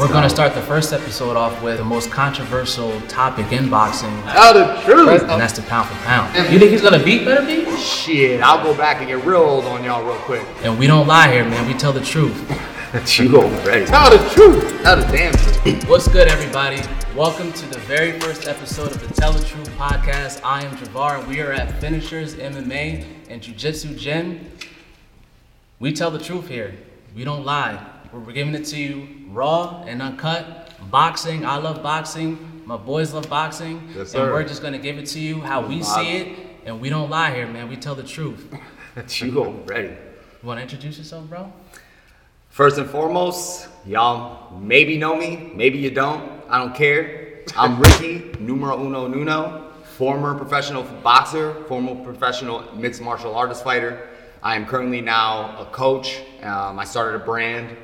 We're going to start the first episode off with the most controversial topic in boxing, Tell the truth. and that's the pound for pound. You think he's going to beat Beterbiev? Shit, I'll go back and get real old on y'all real quick. And we don't lie here, man. We tell the truth. You already. Tell the truth. Tell the damn truth. What's good, everybody? Welcome to the very first episode of the Tell the Truth podcast. I am Jevar, and we are at Finishers MMA and Jiu Jitsu Gym. We tell the truth here. We don't lie. We're giving it to you raw and uncut. Boxing, I love boxing. My boys love boxing. Yes, and we're just gonna give it to you how we see it, and we don't lie here, man. We tell the truth. You already. You wanna introduce yourself, bro? First and foremost, y'all maybe know me, maybe you don't. I don't care. I'm Ricky, numero uno nuno, former professional boxer, former professional mixed martial artist fighter. I am currently now a coach. Um, I started a brand.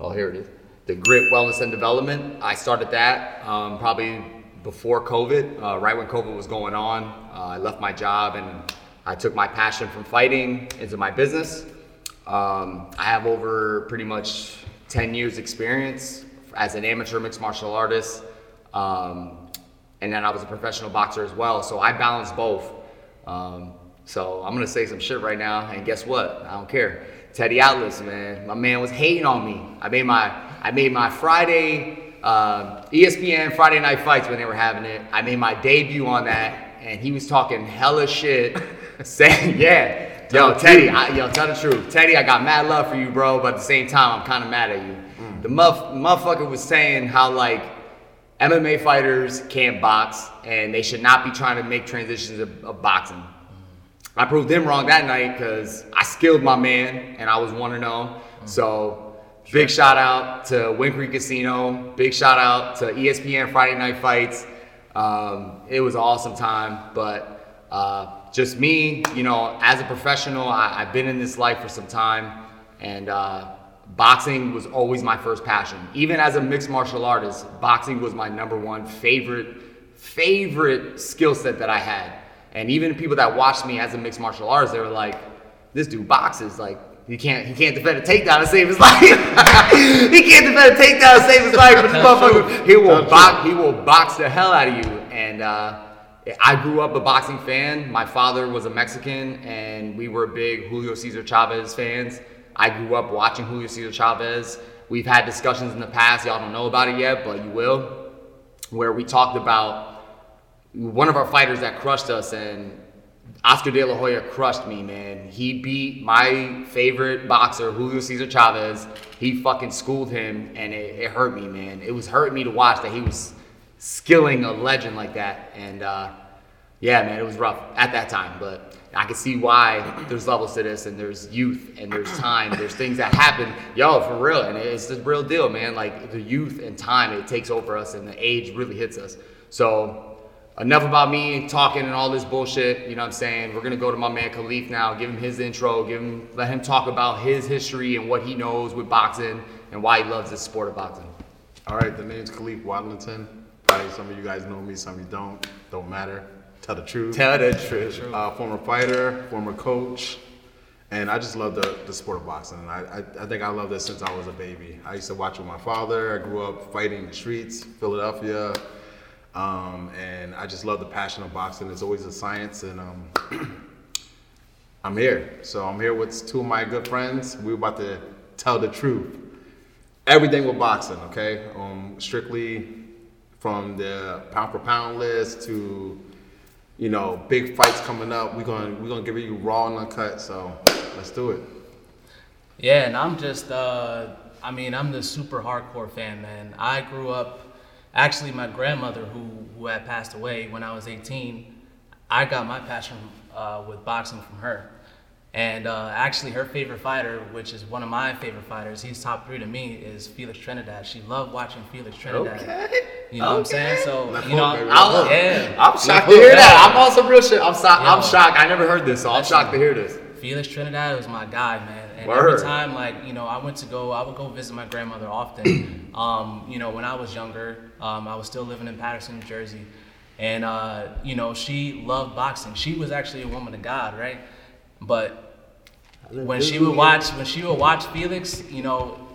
Well, here it is. The Grit Wellness and Development. I started that um, probably before COVID, uh, right when COVID was going on. Uh, I left my job and I took my passion from fighting into my business. Um, I have over pretty much 10 years experience as an amateur mixed martial artist. Um, and then I was a professional boxer as well. So I balance both. Um, so I'm gonna say some shit right now, and guess what? I don't care. Teddy Atlas, man, my man was hating on me. I made my I made my Friday uh, ESPN Friday Night Fights when they were having it. I made my debut on that, and he was talking hella shit, saying, "Yeah, yo, Teddy, I, yo, tell the truth, Teddy, I got mad love for you, bro, but at the same time, I'm kind of mad at you." The muff, motherfucker was saying how like MMA fighters can't box and they should not be trying to make transitions of, of boxing. I proved them wrong that night because I skilled my man and I was 1 0. So, big shout out to Wind Creek Casino. Big shout out to ESPN Friday Night Fights. Um, it was an awesome time, but uh, just me, you know, as a professional, I, I've been in this life for some time and uh, boxing was always my first passion. Even as a mixed martial artist, boxing was my number one favorite, favorite skill set that I had. And even people that watched me as a mixed martial artist, they were like, "This dude boxes like." He can't. He can't defend a takedown to save his life. he can't defend a takedown to save his life. But this motherfucker, he will box. He will box the hell out of you. And uh, I grew up a boxing fan. My father was a Mexican, and we were big Julio Cesar Chavez fans. I grew up watching Julio Cesar Chavez. We've had discussions in the past. Y'all don't know about it yet, but you will, where we talked about one of our fighters that crushed us, and Oscar De La Hoya crushed me, man. He beat my favorite boxer, Julio Cesar Chavez. He fucking schooled him, and it, it hurt me, man. It was hurting me to watch that he was skilling a legend like that. And uh, yeah, man, it was rough at that time, but I can see why there's levels to this, and there's youth, and there's time, there's things that happen, yo, for real, and it's the real deal, man. Like the youth and time, it takes over us, and the age really hits us. So enough about me talking and all this bullshit. You know what I'm saying? We're gonna go to my man Khalif now, give him his intro, give him, let him talk about his history and what he knows with boxing and why he loves this sport of boxing. All right, the name's Khalif Wadlington. Probably some of you guys know me, some of you don't. Don't matter. Tell the truth. Tell the truth. Uh, former fighter, former coach, and I just love the, the sport of boxing. And I, I, I think I love this since I was a baby. I used to watch with my father. I grew up fighting in the streets, Philadelphia, um, and I just love the passion of boxing. It's always a science, and um, I'm here. So I'm here with two of my good friends. We're about to tell the truth. Everything with boxing, okay? Um, strictly from the pound for pound list to you know big fights coming up. We're gonna we're gonna give you raw and uncut. So let's do it. Yeah, and I'm just, uh, I mean, I'm the super hardcore fan, man. I grew up, actually, my grandmother, who, who had passed away when I was 18, I got my passion uh, with boxing from her. And uh, actually, her favorite fighter, which is one of my favorite fighters, he's top three to me, is Felix Trinidad. She loved watching Felix Trinidad. Okay. You know what I'm saying? So, Left you know, baby, I'll, yeah. I'm shocked to hear that. I'm also real shit. I'm, so- I'm shocked. I never heard this, so I'm shocked to hear this. Felix Trinidad was my guy, man. And Word. every time, like, you know, I went to go, I would go visit my grandmother often. um, you know, when I was younger, um, I was still living in Paterson, New Jersey. And, uh, you know, she loved boxing. She was actually a woman of God, right? But when she would watch, when she would watch Felix, you know,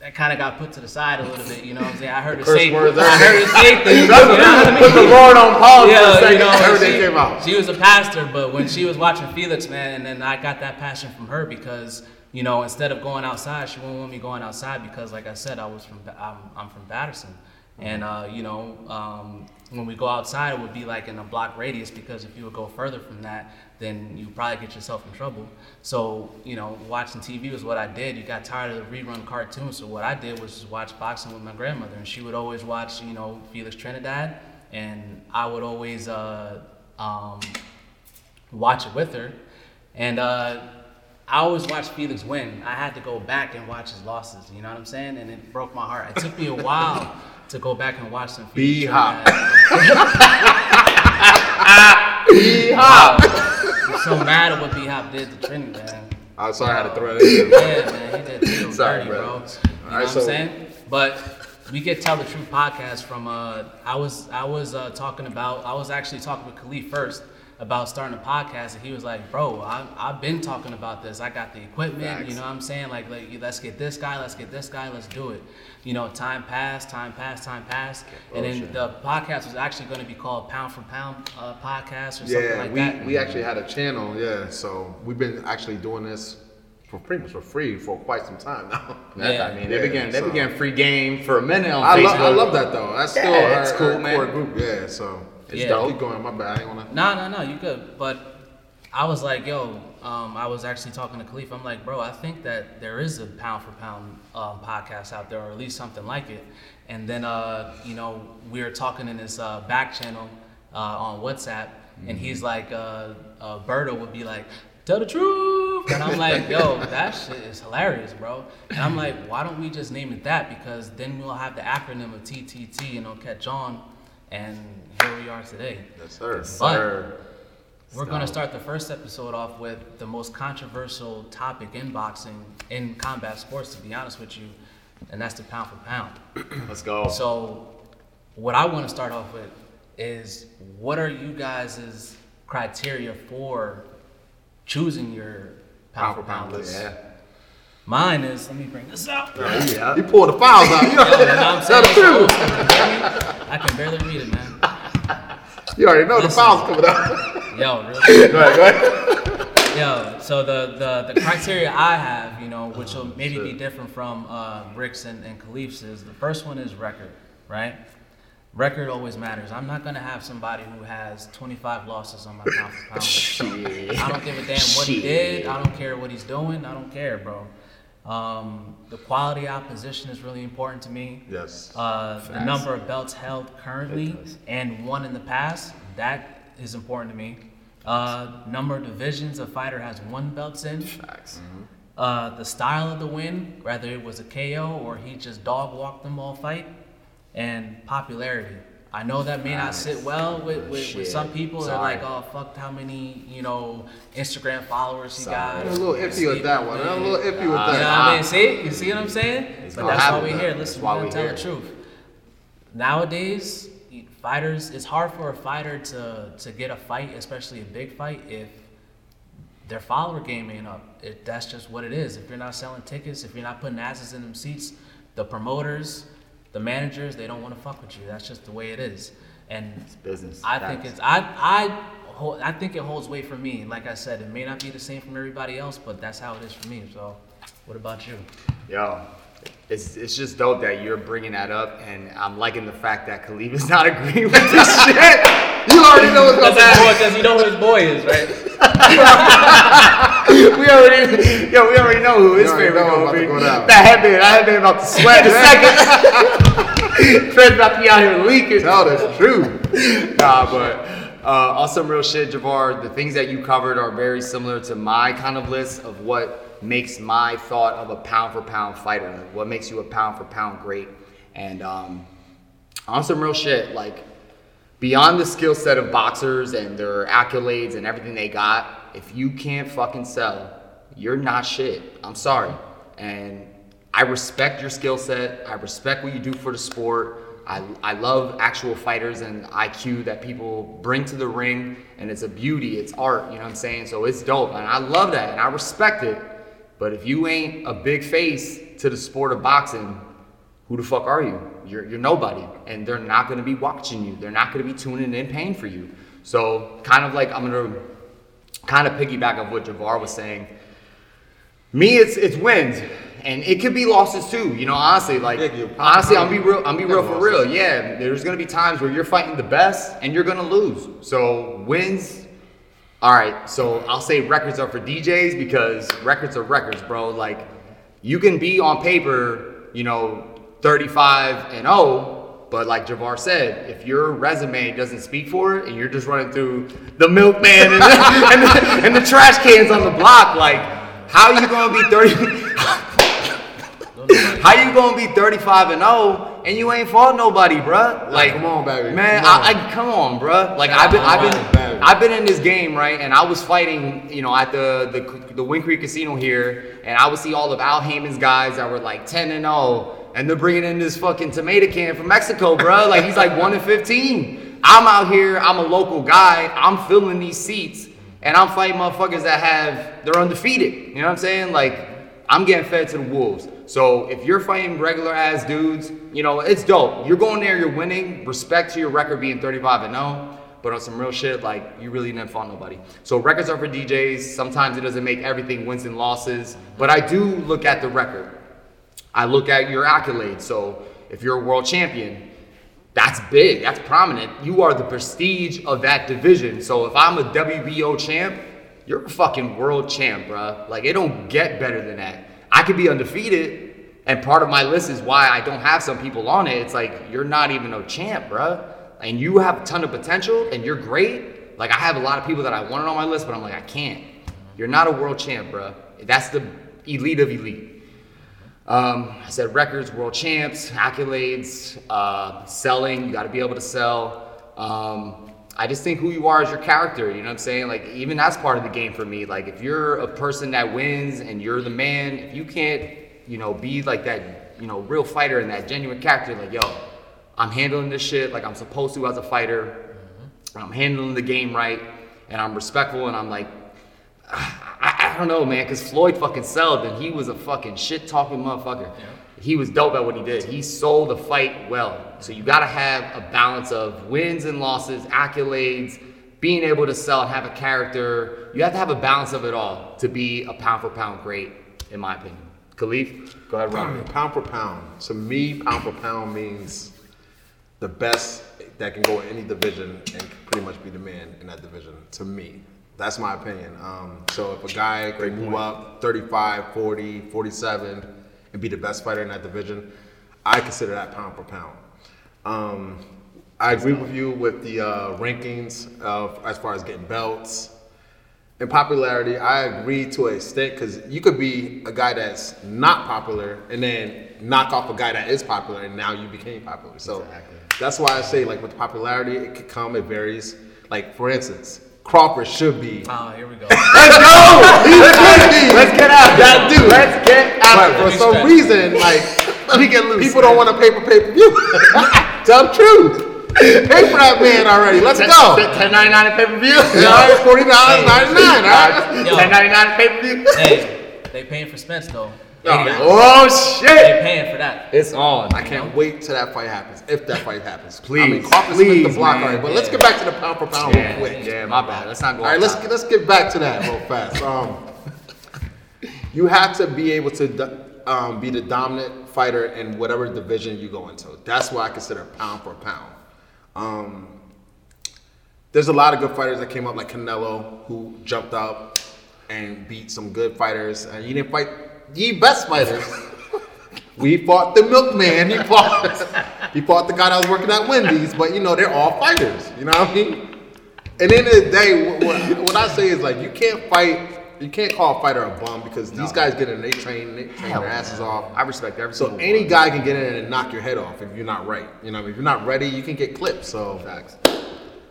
that kind of got put to the side a little bit. You know what I'm saying? I heard her say, words, I heard her say things. You know what I mean? Put the Lord on pause for a Yeah, second. you know, Everything she, came out. she was a pastor, but when she was watching Felix, man, and then I got that passion from her because you know instead of going outside, she wouldn't want me going outside because, like I said, I was from I'm, I'm from Paterson, and uh, you know um, when we go outside, it would be like in a block radius because if you would go further from that, then you probably get yourself in trouble. So you know, watching TV was what I did. You got tired of the rerun cartoons, so what I did was just watch boxing with my grandmother, and she would always watch you know Felix Trinidad, and I would always. Uh, um, watch it with her. And uh, I always watched Felix win. I had to go back and watch his losses. You know what I'm saying? And it broke my heart. It took me a while to go back and watch some Felix. B-hop. Trinidad. Yeehaw. I'm so mad at what B Hop did to Trinity, man. I'm sorry I had to throw it in. Yeah, man, he did real Sorry, dirty, bro. bro. You know Alright, what I'm saying? But we get Tell the Truth podcast from. Uh, I was I was uh, talking about. I was actually talking with Khalif first about starting a podcast, and he was like, "Bro, I, I've been talking about this. I got the equipment. Facts. You know what I'm saying? Like, like, let's get this guy. Let's get this guy. Let's do it. You know, time passed, time passed, time passed, and then the podcast was actually going to be called Pound for Pound uh, podcast or something like we, that. we actually had a channel, yeah. So we've been actually doing this for pretty much for free for quite some time now. Yeah. I mean, they Yeah, began they so- began free game for a minute on I, Facebook. lo- I love that though. That's still Yeah, our, cool, our man. core group. Yeah, so It's Yeah. dope. keep going. My bad. I ain't wanna. No, no, no, you good. But I was like, yo, um, I was actually talking to Khalif. I'm like, bro, I think that there is a pound for pound um, podcast out there, or at least something like it. And then, uh, you know, we were talking in this uh, back channel uh, on WhatsApp, and he's like, uh, uh, Berto would be like, tell the truth. And I'm like, yo, that shit is hilarious, bro. And I'm like, why don't we just name it that? Because then we'll have the acronym of TTT and it'll catch on. And here we are today. Yes, sir. But Sir. we're going to start the first episode off with the most controversial topic in boxing, in combat sports, to be honest with you, and that's the pound for pound. Let's go. So, what I want to start off with is what are you guys' criteria for choosing your pound for pound list? yeah. Mine is, let me bring this out. Yeah. You pulled the files out. You, know what I'm saying? Tell the truth. I can barely read it, man. You already know the files coming out. Yo, really? Go ahead, go ahead. Yo, so the, the, the criteria I have, you know, which will maybe be different from uh, Rick's and, and Khalif's is the first one is record, right? Record always matters. I'm not gonna have somebody who has 25 losses on my pound for pound. Shit. I don't give a damn what he did. I don't care what he's doing. I don't care, bro. Um, the quality opposition is really important to me. Yes. Uh, the number of belts held currently and one in the past, that is important to me. Uh, number of divisions a fighter has one belts in. Facts. Uh, the style of the win, whether it was a KO or he just dog walked them all fight. And popularity. I know that may not sit well with, with, with some people. They're like, oh, fuck how many, you know, Instagram followers he Sorry. got. I'm a little iffy with that one. I'm a little iffy with that. You know what that. I mean? See, you see what I'm saying? It's but that's why we're though. here. That's Listen, why we're gonna we tell the truth. Nowadays, fighters, it's hard for a fighter to to get a fight, especially a big fight, if their follower game ain't up. It, that's just what it is. If you're not selling tickets, if you're not putting asses in them seats, the promoters, the managers, they don't want to fuck with you. That's just the way it is. And business. I think it's I I I think it holds weight for me. Like I said, it may not be the same from everybody else, but that's how it is for me. So, what about you? Yo, it's, it's just dope that you're bringing that up, and I'm liking the fact that Khalif is not agreeing with this shit. You already know what's gonna happen. because you know who his boy is, right? we already, yo, we already know who his favorite gonna be. go. That headband, that headband about to sweat in a second. Fred's about to be out here leaking. Tell the truth. nah, but uh, on some real shit, Jevar, the things that you covered are very similar to my kind of list of what makes my thought of a pound for pound fighter, what makes you a pound for pound great. And um, on some real shit, like beyond the skill set of boxers and their accolades and everything they got, if you can't fucking sell, you're not shit. I'm sorry. And I respect your skill set. I respect what you do for the sport. I, I love actual fighters and IQ that people bring to the ring, and it's a beauty, it's art, you know what I'm saying? So it's dope, and I love that, and I respect it. But if you ain't a big face to the sport of boxing, who the fuck are you? You're, you're nobody. And they're not gonna be watching you. They're not gonna be tuning in paying for you. So kind of like I'm gonna kind of piggyback on what Jevar was saying. Me, it's it's wins, and it could be losses too. You know, honestly, like Yeah, honestly, I'm be real. I'm be real for real. Yeah, there's gonna be times where you're fighting the best and you're gonna lose. So wins. All right, so I'll say records are for DJs because records are records, bro. Like you can be on paper, you know, 35 and 0, but like Jevar said, if your resume doesn't speak for it and you're just running through the milkman and the, and the, and the trash cans on the block, like how you gonna be 30? How you gonna be 35 and 0 and you ain't fought nobody, bruh? Like, come on, baby. man, Come on. I, I come on, bruh. Like, I've been, I've been, baby. I've been in this game, right? And I was fighting, you know, at the the the Wind Creek Casino here, and I would see all of Al Haymon's guys that were like 10 and 0, and they're bringing in this fucking tomato can from Mexico, bro. Like, he's like 1 and 15. I'm out here, I'm a local guy, I'm filling these seats, and I'm fighting motherfuckers that have, they're undefeated. You know what I'm saying? Like, I'm getting fed to the wolves. So if you're fighting regular ass dudes, you know, it's dope. You're going there, you're winning. Respect to your record being 35 and 0. But on some real shit, like you really didn't fought nobody. So records are for DJs. Sometimes it doesn't make everything wins and losses. But I do look at the record. I look at your accolades. So if you're a world champion, that's big. That's prominent. You are the prestige of that division. So if I'm a WBO champ, you're a fucking world champ, bruh. Like it don't get better than that. I could be undefeated, and part of my list is why I don't have some people on it. It's like you're not even a champ, bruh. And you have a ton of potential, and you're great. Like I have a lot of people that I wanted on my list, but I'm like I can't. You're not a world champ, bruh. That's the elite of elite. Um, I said records, world champs, accolades, uh, selling. You got to be able to sell. Um, I just think who you are is your character. You know what I'm saying? Like even that's part of the game for me. Like if you're a person that wins and you're the man, if you can't, you know, be like that, you know, real fighter and that genuine character, like yo, I'm handling this shit like I'm supposed to as a fighter. I'm handling the game right, and I'm respectful, and I'm like, I, I don't know, man, because Floyd fucking sold, and he was a fucking shit talking motherfucker. He was dope at what he did. He sold the fight well. So you gotta have a balance of wins and losses, accolades, being able to sell and have a character. You have to have a balance of it all to be a pound for pound great, in my opinion. Khalif, go ahead, Robert. Pound for pound. To me, pound for pound means the best that can go in any division and pretty much be the man in that division. To me, that's my opinion. Um, so if a guy can move up 35, 40, 47 and be the best fighter in that division, I consider that pound for pound. Um, I agree with you with the uh, rankings of as far as getting belts and popularity, I agree to an extent because you could be a guy that's not popular and then knock off a guy that is popular and now you became popular. So Exactly. that's why I say like with popularity, it could come, it varies. Like for instance, Crawford should be. Oh, here we go. Let's go! Let's get out That dude. Let's get out But for some stretch. reason, like Let me get loose. people don't want to pay for pay per view. Tell the truth. Pay for that man already. Let's go. Ten ninety nine in pay per view. All right, forty dollars ninety nine. All right. Yo. Ten ninety nine in pay per view. hey, they paying for Spence though. $80. Oh They're paying for that. It's on. I can't wait till that fight happens. If that fight happens, I Please, mean, Crawford Smith please, the block man. already. But let's get back to the pound for pound real quick. yeah, my bad. Let's not go. All right, let's topic. let's get back to that real fast. Um, you have to be able to um, be the dominant fighter in whatever division you go into. That's what I consider pound for pound. Um, there's a lot of good fighters that came up, like Canelo, who jumped up and beat some good fighters. And he didn't fight the best fighters. we fought the milkman. He fought he fought the guy that was working at Wendy's. But you know, they're all fighters. You know what I mean? And in the day, what, what, what I say is like you can't fight. You can't call a fighter a bum because these guys get in, they train, they train Hell their asses no. off. I respect every So any one. guy can get in and knock your head off if you're not right. You know, if you're not ready, you can get clipped. So Facts.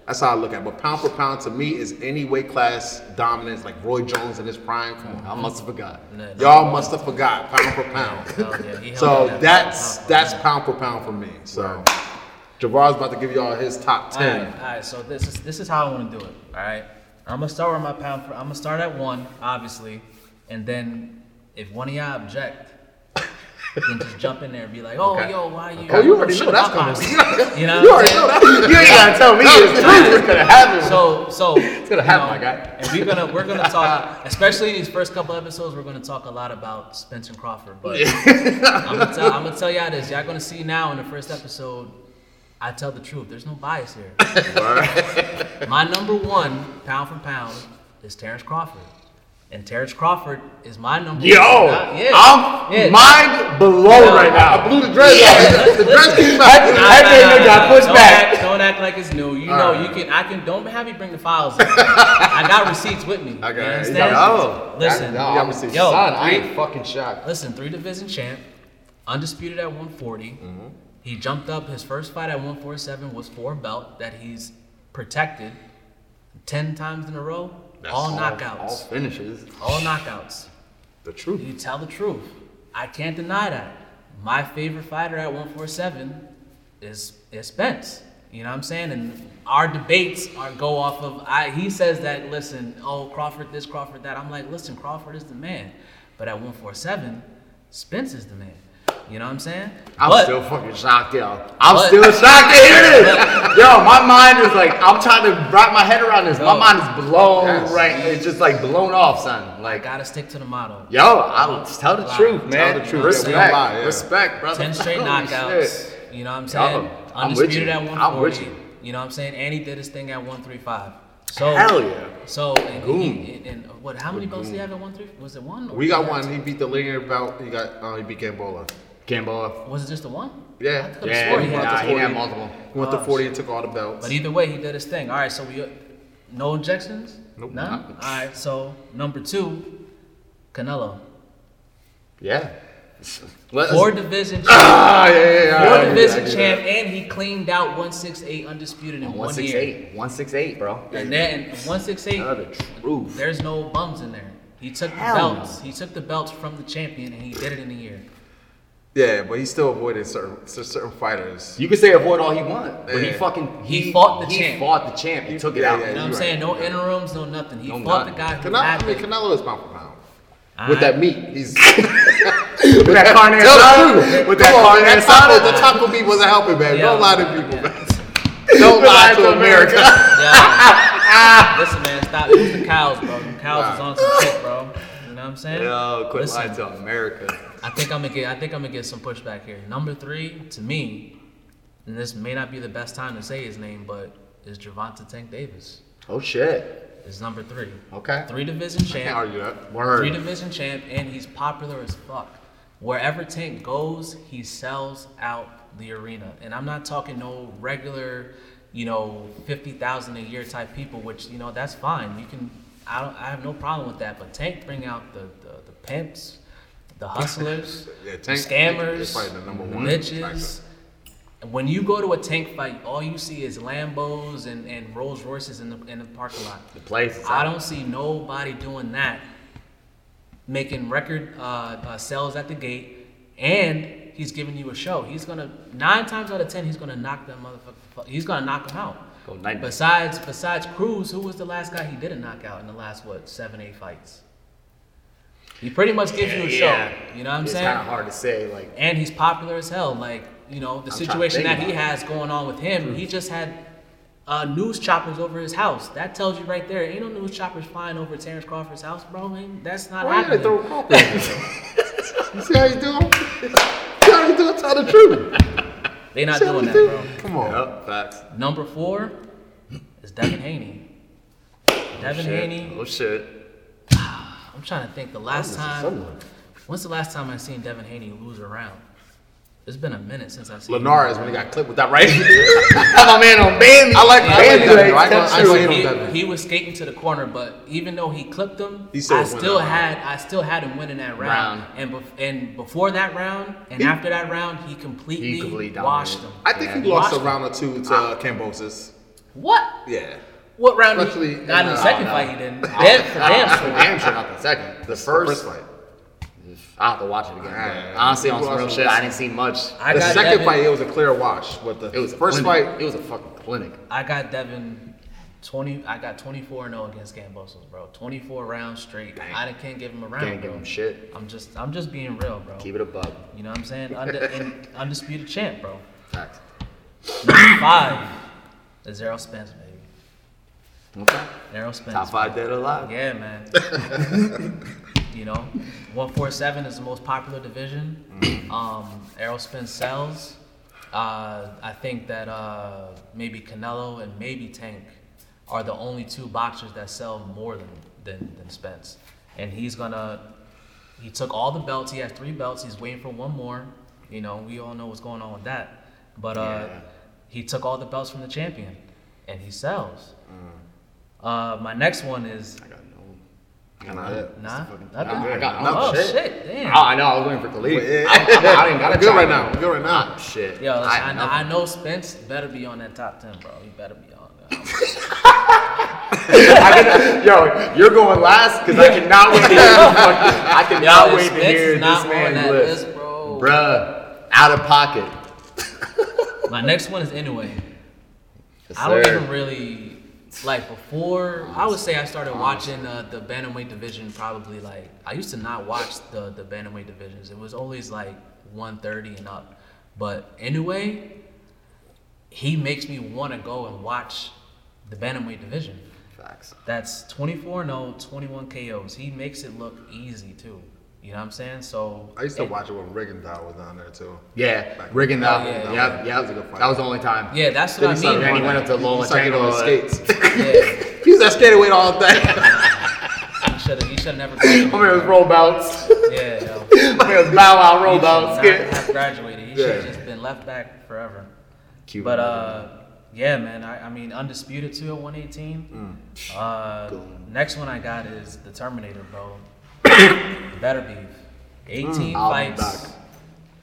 That's how I look at it. But pound for pound to me is any weight class dominance, like Roy Jones in his prime. Come on. I mm-hmm. must have forgot. No, no. Y'all must have forgot pound for pound. Hell oh, yeah, So that that's pound that's pound. for pound for me. So Jevar's about to give y'all his top All right, ten. all right. So this is this is how I want to do it. All right. I'm gonna start with my pound. For, I'm gonna start at one, obviously, and then if one of y'all object, can just jump in there and be like, "Oh, Okay. yo, why you?" Oh, you already shit know that's coming. You know, You what I'm already saying? know that. You ain't gotta tell me it's true. It's gonna happen. So, so it's gonna happen, my guy. And we're gonna we're gonna talk, especially in these first couple episodes. We're gonna talk a lot about Spencer Crawford. But I'm gonna tell I'm gonna tell y'all this. Y'all gonna see now in the first episode. I tell the truth. There's no bias here. My number one, pound for pound, is Terrence Crawford. And Terrence Crawford is my number Yo, one. Yeah. I'm Yeah. mind blown Yeah. right now. I blew the dreads off. The dreads came back. I, Nah, I nah, think got nah. pushed don't back. Act, don't act like it's new. You know, Alright. you can. I can. Don't have me bring the files. in. I got receipts with me. I Okay, you understand? got Oh, Listen, No, I'm gonna yo, Son, I ain't fucking shocked. listen. Three division champ, undisputed at 140. Mm-hmm. He jumped up. His first fight at 147 was for a belt that he's protected ten times in a row. All All knockouts. All finishes. all knockouts. The truth. You tell the truth. I can't deny that. My favorite fighter at 147 is is Spence. You know what I'm saying? And our debates are go off of I he says that listen, oh Crawford this, Crawford that. I'm like, listen, Crawford is the man. But at 147, Spence is the man. You know what I'm saying? I'm But- still fucking shocked, yo. I'm But- still shocked to hear this. Yo, my mind is like, I'm trying to wrap my head around this. My mind is blown Yes. right. It's just like blown off, son. I Like, gotta stick to the model. yo, I'll tell the Lie. truth, man. Tell the truth. Yeah, Respect, don't lie, yeah. respect, brother. Ten straight Holy knockouts. shit. You know what I'm saying? Yo, I'm with Undisputed you. at I'm 140. with you. You know what I'm saying? And he did his thing at 135. So Hell yeah. So and, he, and, and what? How many belts did he have at one three? Was it one? or We got one. He beat the linear belt. He got. Uh, he beat Gamboa. Gamboa. two? Was it just the one? Yeah. I Yeah, swore he, he nah, had he had multiple. He went to Oh, 40 and took all the belts. But either way, he did his thing. All right, so we no injections. Nope. None. All right, so number two, Canelo, Yeah. Let us- four division champ, Ah, yeah, yeah, yeah. four I get it, I division champ, and he cleaned out 168 undisputed in one year. 168. 168, bro. And then 168, Tell the truth. there's no bums in there. He took the Hell no. belts. He took the belts from the champion, and he did it in a year. Yeah, but he still avoided certain certain fighters. You can say avoid all he want, but he fucking He fought the champ he champ. fought the champ. He took it Yeah, out. yeah, You know what I'm you're saying? No you're interims, no nothing. He No fought nothing. the guy who Canelo, I mean, Canelo is pound for pound. With that meat. He's With that carne Tell the asada. With that on, carne man. That taco, the taco meat wasn't helping, man. Don't lie to people, man. Don't lie to America. Yeah. Listen, man, stop. It was the cows, bro. The cows was Wow. on some shit, bro. You know what I'm saying? Yo, quit Listen, lying to America. I think I'm gonna get. I think I'm gonna get some pushback here. Number three, to me, and this may not be the best time to say his name, but is Gervonta Tank Davis. Oh shit. Is number three. Okay. Three division champ. Can't argue that. Word. Three division champ, and he's popular as fuck. Wherever Tank goes, he sells out the arena. And I'm not talking no regular, you know, fifty thousand a year type people, which you know that's fine. You can, I don't, I have no problem with that. But Tank bring out the the, the pimps, the hustlers, Yeah, the Tank- scammers, the number the bitches. When you go to a tank fight, all you see is Lambos and, and Rolls Royces in the in the parking lot. The place. I out. don't see nobody doing that, making record uh, uh, sales at the gate, and he's giving you a show. He's gonna nine times out of ten, he's gonna knock that motherfucker. He's gonna knock him out. Go night. Besides, besides Cruz, who was the last guy he didn't knock out in the last what seven, eight fights? He pretty much gives you a show. You know what I'm it's saying? kind of hard to say. Like, and he's popular as hell. Like you know, the I'm situation that he about it. has going on with him, he just had uh, news choppers over his house. That tells you right there, ain't no news choppers flying over Terrence Crawford's house, bro. Ain't, that's not Why you happening. throw Crawford in there? You see how you doing? See how you doing? Tell the truth. They not doing that, bro. Come on. Yep, facts. Number four is Devin Haney. Oh, Devin Shit. Haney. Oh shit. I'm trying to think. The last time. When's the last time I seen Devin Haney lose a round? It's been a minute since I've seen. him Linares when he got clipped with that right. Have my man on Bambi. I like- I Bambi that, like though. I ain't gonna- that's I ain't true. he, him, he was skating to the corner, but even though he clipped him, He still I still that had I still had him winning that round. Round. And bef- and before that round and He- after that round, he completely, He completely washed him. I think Yeah. he lost a round or two to uh, Kambosos. What? Yeah. What round? did Especially he, not in the uh, second no. fight, he didn't. Damn, for damn For sure. damn sure not the second. The The first. first fight. I have to watch it again. Yeah. honestly, on some real shit, I didn't see much. I the got second Devin, fight, it was a clear wash. But the It was first clinic. fight, It was a fucking clinic. I got Devin 20. I got 24 0 against Kambosos, bro. 24 rounds straight. Dang. I can't give him a round, Can't give him shit. I'm just, I'm just being real, bro. Keep it a bug. You know what I'm saying? Under, in, undisputed champ, bro. Facts. Number five is Errol Spence, baby. Okay. Errol Spence. Top five dead or alive. Yeah, man. you know, 147 is the most popular division. Um, Errol Spence sells. Uh, I think that uh, maybe Canelo and maybe Tank are the only two boxers that sell more than, than, than Spence. And he's gonna, he took all the belts. He has three belts. He's waiting for one more. You know, we all know what's going on with that. But uh, Yeah. he took all the belts from the champion, and he sells. Uh, my next one is I got no. I Nah, got Nah, nothing. I got oh no shit. damn. Oh, I know. I was waiting for Khalid. Wait, I, I, I didn't got I'm good right now. I'm good right now. Ah, shit. Yo, listen, I, I, know, I know Spence better be on that top ten, bro. He better be on that. I can, yo, you're going last because I cannot wait to hear. the I cannot Yo, wait to hear this on man's that list, list, bro. Bruh, out of pocket. My next one is anyway. Yes, I don't sir. even really like before. I would say I started watching uh, the bantamweight division probably like I used to not watch the the bantamweight divisions. It was always like 130 and up. But anyway, he makes me want to go and watch the bantamweight division. Facts. That's 24 0, 21 KOs. He makes it look easy too. You know what I'm saying? So I used to and- watch it when Rigondeaux was down there too. Yeah, Back- rigging that. Oh, yeah, yeah. That was a good fight. That was the only time. Yeah, that's Then what he I mean. Then he went up to He Lola started getting on Tango. the skates. Yeah, he was at skating weight all day. he should have. He should have never. graduated. My man was roll bounce. Yeah, yo. My man was bow wow roll He should bounce. not have graduated. He should have just been left back forever. Cuban But uh, yeah, man. I, I mean, undisputed too at 118. Uh, next one I got is the Terminator, bro. Beterbiev. 18 I'll be fights,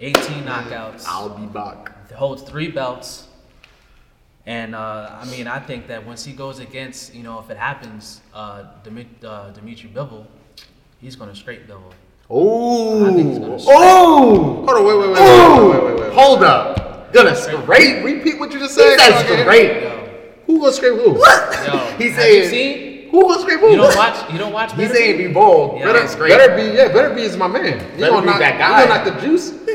18 knockouts. I'll be back. holds three belts. And uh, I mean, I think that once he goes against, you know, if it happens, uh, Dimit- uh, Dimitri Bivol, he's going to straight Bivol. I think Ooh. Ooh. Hold on, wait, wait, wait, Ooh. wait, wait, wait, wait, wait. Hold up. Gonna straight. Repeat what you just He said. said Again. Who gonna scrape who? yo, He have said- you seen? Who gonna scrape who? You don't watch. You don't watch. He's Better saying be bold. Yeah. Better Better, straight. better be, yeah, better be is my man. He Better gonna be knock, that he guy. gonna knock the juice.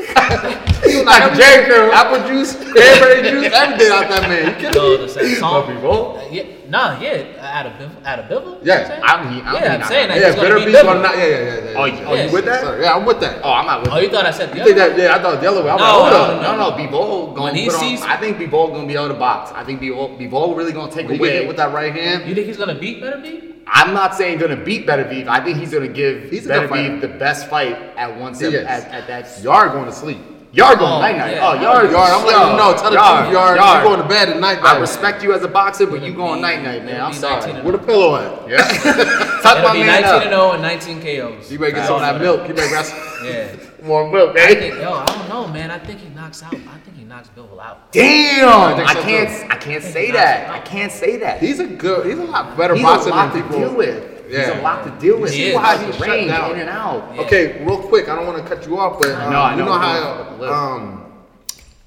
he gonna knock Like Jerry Curl. apple juice, cranberry juice, everything out that man. You kidding No, me? the same song. Be bold. Uh, yeah, nah, yeah, out of Bivol, out of Bivol. Yeah. I'm- I'm- yeah, I'm not- saying that Yeah, he's better be be gonna Bivol. knock. Yeah, yeah, yeah, yeah. Oh, yeah. you- oh, you with that? Sorry, Yeah, I'm with that. Oh, I'm not with Oh, you thought I said the You other think that? Yeah, I thought the other way. I'm No, like, hold no, up. No, no, Bivol When gonna he put on. sees- I think Bivol gonna be able to box. I think Bivol, Bivol really gonna take away. with that right hand, You think he's gonna beat Beterbiev? I'm not saying gonna beat Beterbiev. I think he's gonna give He's a Better good the best fight at one He seven is. at, at that. Yard going to sleep. Yard going Oh, night night. yeah. Oh, yard, Yard, I'm letting you know. Tell the truth, Yard. You going to bed at night. I respect you as a boxer, but you going night night, man. I'm sorry. 19 Where the pillow at? Yeah. Tuck It'll my be man 19 and up. 0 and 19 KOs. You better get some of that milk. You better grab some. Yeah. More milk, I man. think, yo, I don't know, man. I think he knocks out. I think he knocks Bivol out. Damn! think I so, can't. I can't think say that. I can't say that. He's a good. He's a lot better He's a lot than to people. deal with. Yeah. He's a lot to deal with. He See is. how he shut range down. in and out. Yeah. Okay, real quick. I don't want to cut you off, but um, know, I you know. know how go, go. um,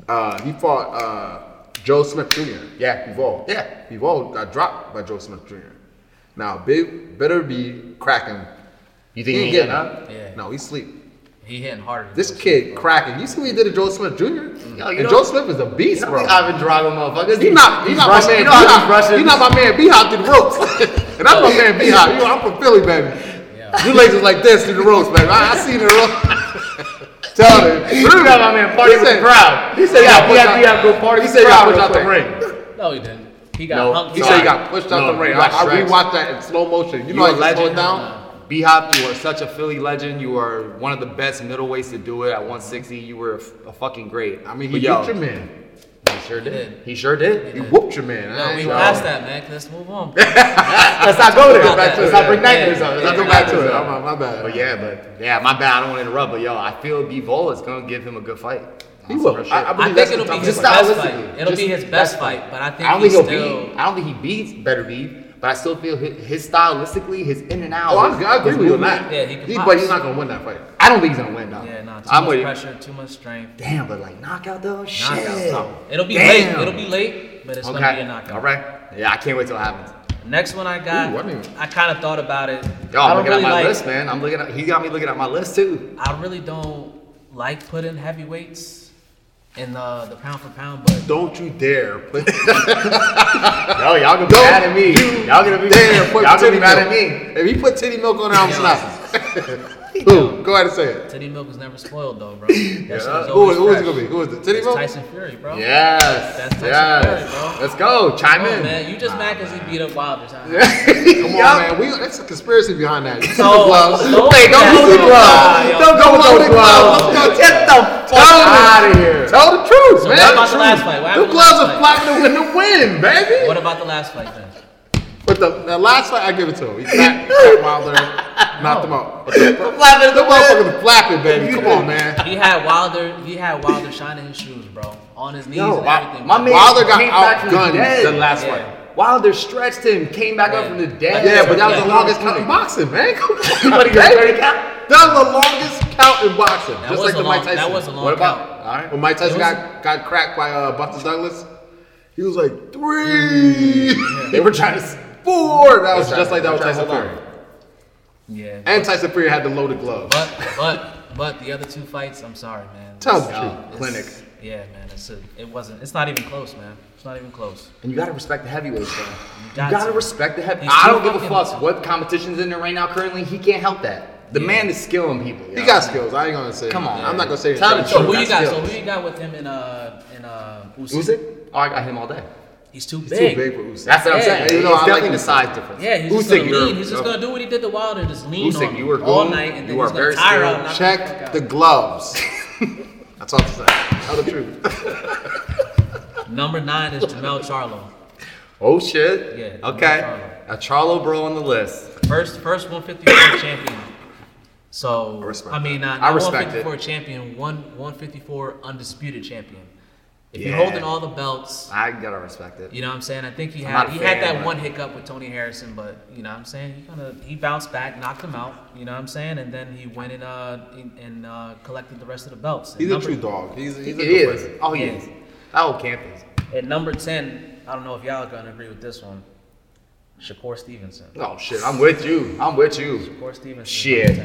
uh, he fought uh, Joe Smith Jr. Yeah. Bivol. Yeah. Bivol got dropped by Joe Smith Jr. Now, big better be cracking. You think He he ain't ain't getting getting up. up? Yeah. No, he sleep. He hitting harder. than This Joe kid Smith, cracking. You see what he did to Joe Smith Jr. Yo, and know- Joe Smith is a beast, You know bro. these Ivan Drago motherfuckers. He's not, he these not Russian, my man. You know how these B-Hop. Russians. He not my man. B-Hop through the ropes, and that's my man B-Hop. You know, I'm from Philly, baby. Yeah. You ladies like this through the ropes, baby. I, I seen the ropes. Tell him. You got my man party He with said- the crowd. he said he yeah, got we pushed have out- go party. He said he the got pushed out the ring. No, he didn't. He got No, hunked. He said he got pushed out the ring. you I, got I rewatched that in slow motion. You know You how a you slow it down? B Hop, you are such a Philly legend. You are one of the best middleweights to do it at 160. You were a fucking great. I mean, But he yo, whooped your man. He sure did. did. He sure did. He whooped your man. No, I we ain't- passed that, man. Let's move on. Let's not go there. Let's not bring Yeah. nightmares up. Let's not Yeah. go Go back back to it. to I'm, my bad. But yeah, but yeah, my bad. I don't want to interrupt, but yo, I feel Bivol is gonna give him a good fight. He will. Real. I- I I think it'll be his Just fight. best fight. It'll just be his best fight, but I think I don't he's think he'll still. beat. I don't think he beats Beterbiev, but I still feel his, his stylistically, his in and out. Oh, I, his- I agree his with you on that. Yeah, he can He- but he's not gonna win that fight. I don't think he's gonna win though. Yeah, nah, too I'm much with you. pressure, too much strength. Damn, but like knockout though, shit. Knockout. No. It'll be Damn. late. It'll be late, but it's gonna be a knockout. All right. Yeah, I can't wait till it happens. Next one I got, Ooh, I didn't- I kind of thought about it. Yo, I I'm don't looking really at my like, list, man. I'm looking at. He got me looking at my list too. I really don't like putting heavyweights in the the pound for pound, but Don't you dare put Yo, y'all gonna be Don't mad at me. you Y'all gonna be dare y'all gonna titty be mad milk. at me. If he put titty milk on there, I'm Yo. snapping. Who? Go ahead and say it. titty milk was never spoiled though, bro. That shit was Who, always who is it gonna be? Who is it? Titty It's milk? Tyson Fury, bro. Yes. That's Tyson yes. Fury, bro. Let's go. Chime Come on, in. man. You just mad because he beat up Wilder. Huh? Come on, man. We that's a conspiracy behind that. You see So- the gloves. so- Wait, don't Yeah, go with the gloves. Don't go with those Loaded gloves. gloves. Let's go. Get the fuck out of here. Tell the truth, So man. what about the last fight? What Them happened gloves last are fight? flapping in the wind, baby. What about the last fight then? But the, the last fight, I give it to him. He cracked, he Wilder, knocked him out. But the, the, Flapping in the wind. motherfuckers flapping, baby. Come on, man. He had Wilder. He had Wilder shining his shoes, bro, on his knees Yo, and my, everything. my man Wilder got came back the outgunned dead. the last Yeah. fight. Wilder stretched him, came back up from the dead. Yeah, but that was Yeah, the longest count in boxing, man. Come on, What, got 30 count? That was the longest count in boxing, That just was like a the long. Mike Tyson. That was a long What about? count. All right. when Mike Tyson It was- got, got cracked by uh, Buster Douglas? He was like three, They were trying to. S- four. That was They just tried- like that with they Tyson Fury. Yeah. And Tyson Fury had the loaded gloves. But but but the other two fights, I'm sorry, man. Tell the truth. it's- Clinic. Yeah, man. It's a, it wasn't. It's not even close, man. It's not even close. And you gotta respect the heavyweights, bro. You, got gotta to. respect the heavy. He's I don't give a fucking- fuck what competition's in there right now. Currently, he can't help that. The Yeah. man is skilling people. He got skills. I ain't gonna say. Come on. I'm not gonna say. Tell the it. So truth. who you got? So who you got with him in uh in uh Usyk? Usyk? Oh, I got him all day. He's too He's big. too big for Usyk. That's what I'm Yeah. saying. You It's know, I like definitely the size difference. Yeah, he's just Usyk, gonna lean. He's just gonna do what he did to Wilder, just lean Usyk, on you him all goon. night, and then You he's are gonna very tire out. knock the fuck Check the gloves. That's all I'm saying. Tell the truth. Number nine is Jermell Charlo. Oh shit. Yeah, Okay. Charlo. A Charlo bro on the list. First, first 154 champion. So I respect I mean, not, I not respect 154 champion, one 154 undisputed champion. If you're holding all the belts, I gotta respect it. you know what I'm saying. I think he I'm had not a he had that but- one hiccup with Tony Harrison, but you know what I'm saying he kind of he bounced back, knocked him out. You know what I'm saying, and then he went and uh in- and uh, collected the rest of the belts. He's a true dog. He's, he's He a good is. fighter. Oh, he Yeah. is. That whole camp is. At number ten, I don't know if y'all are gonna agree with this one. Shakur Stevenson. Oh shit, I'm with you. I'm with you. Shakur Stevenson. Shit.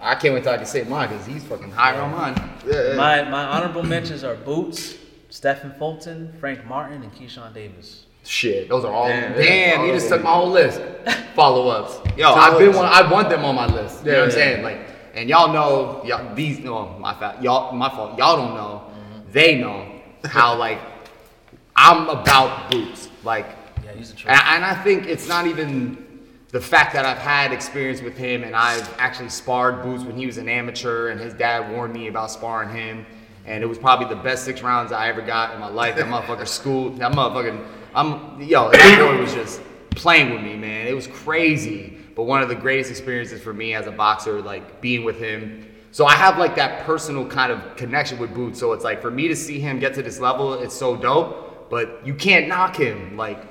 I can't wait till I can say mine because he's fucking higher on mine. Yeah, yeah. My my honorable mentions are Boots, Stephen Fulton, Frank Martin, and Keyshawn Davis. Shit, those are all. Damn, Damn, yeah, you just took my whole list. Follow ups. Yo, Follow I've been one. I want them on my list. You know what I'm saying? Like, and y'all know, y'all these. No, my fault. Y'all, my fault. Y'all don't know. Mm-hmm. They know how like I'm about boots. Like, Yeah, he's a and, and I think it's not even the fact that I've had experience with him and I've actually sparred Boots when he was an amateur and his dad warned me about sparring him. And it was probably the best six rounds I ever got in my life. That motherfucker schooled. That motherfucking, I'm, yo, that boy was just playing with me, man. It was crazy. But one of the greatest experiences for me as a boxer, like being with him. So I have like that personal kind of connection with Boots. So it's like for me to see him get to this level, it's so dope. But you can't knock him. Like,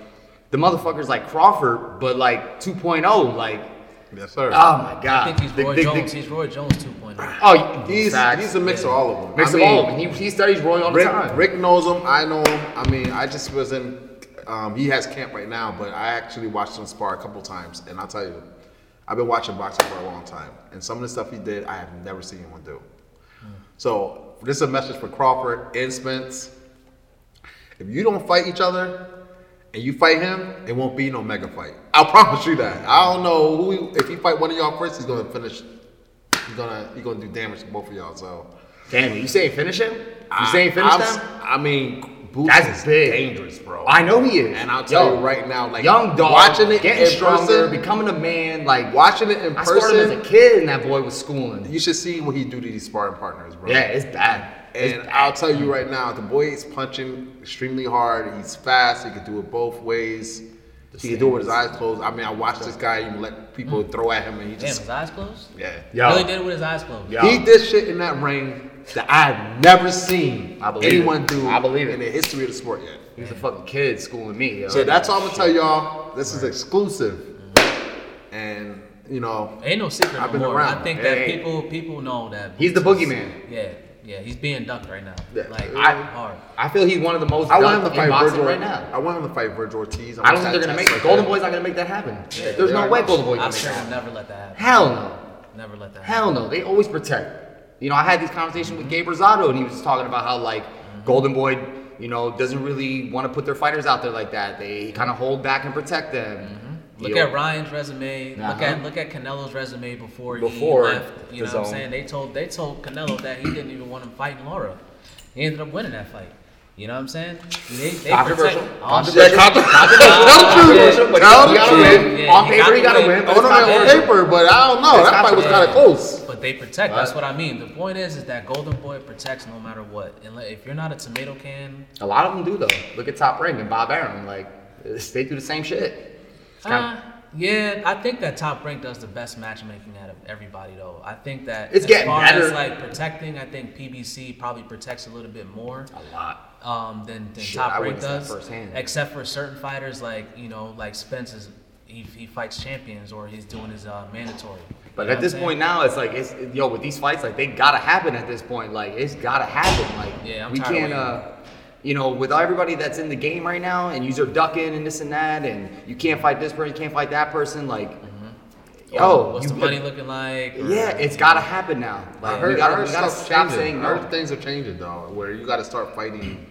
the motherfucker's like Crawford, but like 2.0, like Yes, sir. oh my god. I think he's Roy the- the- Jones. he's Roy Jones 2.0. oh, he's facts. he's a mix of all of them. mix I of all of mean, them. He, he studies Roy all the Rick, time. Rick knows him. I know him. I mean, I just was in. Um, he has camp right now, but I actually watched him spar a couple times, and I'll tell you, I've been watching boxing for a long time, and some of the stuff he did, I have never seen anyone do. So this is a message for Crawford and Spence. If you don't fight each other, and you fight him, it won't be no mega fight. I promise you that. I don't know who. He, if he fight one of y'all first, he's gonna finish. He's gonna he's gonna do damage to both of y'all. So. Damn, you saying finish him? You I- saying finish I'm- them? I mean, Boots That's big. dangerous, bro. I know he is. And I'll tell Yo, you right now, like young dog, watching it getting in stronger, person, becoming a man. Like watching it in I sparred him as a kid, and that boy was schooling. you should see what he do to these sparring partners, bro. Yeah, it's bad. It's And. I'll tell you right now, the boy is punching extremely hard. He's fast. He can do it both ways. He can do it with his eyes closed. I mean, I watched this guy even let people hmm. throw at him, and he Damn, just his eyes closed? yeah. yeah. Really did it with his eyes closed. Yo. He did shit in that ring that I have never seen I anyone it. do I believe it. in the history of the sport yet. He was a fucking kid schooling me. Yo. So that's all I'm gonna tell y'all. This is exclusive, and you know, Ain't no secret I've no been more. around. I think Hey, that hey. people people know that He's the Boots is- boogeyman. Yeah, Yeah, he's being ducked right now. Yeah. Like I- hard. I feel he's one of the most. I want him to in fight Vergil right now. I want him to fight Vergil Ortiz. I don't think they're gonna make it. Golden Boy's not gonna make that happen. There's no way not. Golden Boy's I gonna make sure that will happen. never let that happen. Hell no. Never let that Happen. Hell no. They always protect. You know, I had this conversation with Gabe Rosado, and he was talking about how like mm-hmm. Golden Boy, you know, doesn't really want to put their fighters out there like that. They kind of hold back and protect them. Mm-hmm. Look You at Ryan's resume. Look Uh-huh. at look at Canelo's resume before, Before he left. You know his what I'm own. saying? They told they told Canelo that he didn't even want to fight Lara. He ended up winning that fight. You know what I'm saying? They, they Controversial. protect- Controversial. Yeah, Controversial, but Tell he the gotta truth. win. Yeah, On he paper, he gotta gotta win. win, but Oh, it's no, no, on controversial. paper, but I don't know. It's That fight was kind controversial. of close. But they protect. That's what I mean. The point is, is that Golden Boy protects no matter what. And if you're not a tomato can, A lot of them do though. Look at Top Rank and Bob Arum. Like they do the same shit. It's kinda- Uh, yeah, I think that Top Rank does the best matchmaking out of everybody, though. I think that It's as getting far better. as like protecting, I think PBC probably protects a little bit more a lot. um, than, than Shit, Top Rank witnessed that does. firsthand. Except for certain fighters, like you know, like Spence is he, he fights champions or he's doing his uh, mandatory. But You know at this point now, it's like it's yo with these fights, like they gotta happen at this point. Like it's gotta happen. Like Yeah, I'm we tired can't, waiting. uh, you know, with everybody that's in the game right now, and you're ducking and this and that, and you can't fight this person, you can't fight that person. Like, mm-hmm. oh, what's you, the money looking like? or- Yeah, it's gotta happen now. Like I we heard, gotta, heard we gotta stop changing. saying I heard things are changing though, where you got to start fighting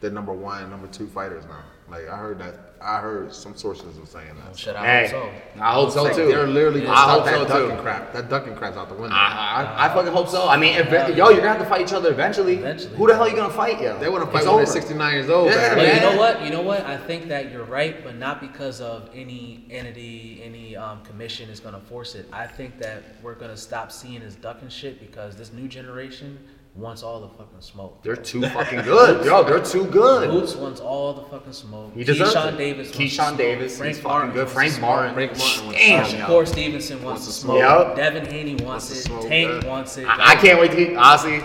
the number one, number two fighters now. Like I heard that. I heard some sources were saying that. Shit, I Hey, hope so. I hope so Like, too. They're literally gonna I stop hope that so ducking too. crap. That ducking crap's out the window. I, I, I fucking hope so. I mean, if, yo, you're gonna have to fight each other eventually. Eventually. Who the hell are you gonna fight, yo? they want to It's fight when they're over. 69 years old. Yeah, man. But you know what? You know what? I think that you're right, but not because of any entity, any um, commission is gonna force it. I think that we're gonna stop seeing this ducking shit because this new generation wants all the fucking smoke. They're too fucking good, yo. They're too good. Boots wants all the fucking smoke. He deserves Keyshawn it. Davis. wants Keyshawn smoke. Davis, Frank he's fucking Martin good. Frank Martin. Frank Martin wants Damn, yo. Shakur Stevenson wants, the smoke. smoke. Devin Haney wants, Wants it. smoke, Tank yeah. wants it. I, I can't wait to keep, honestly.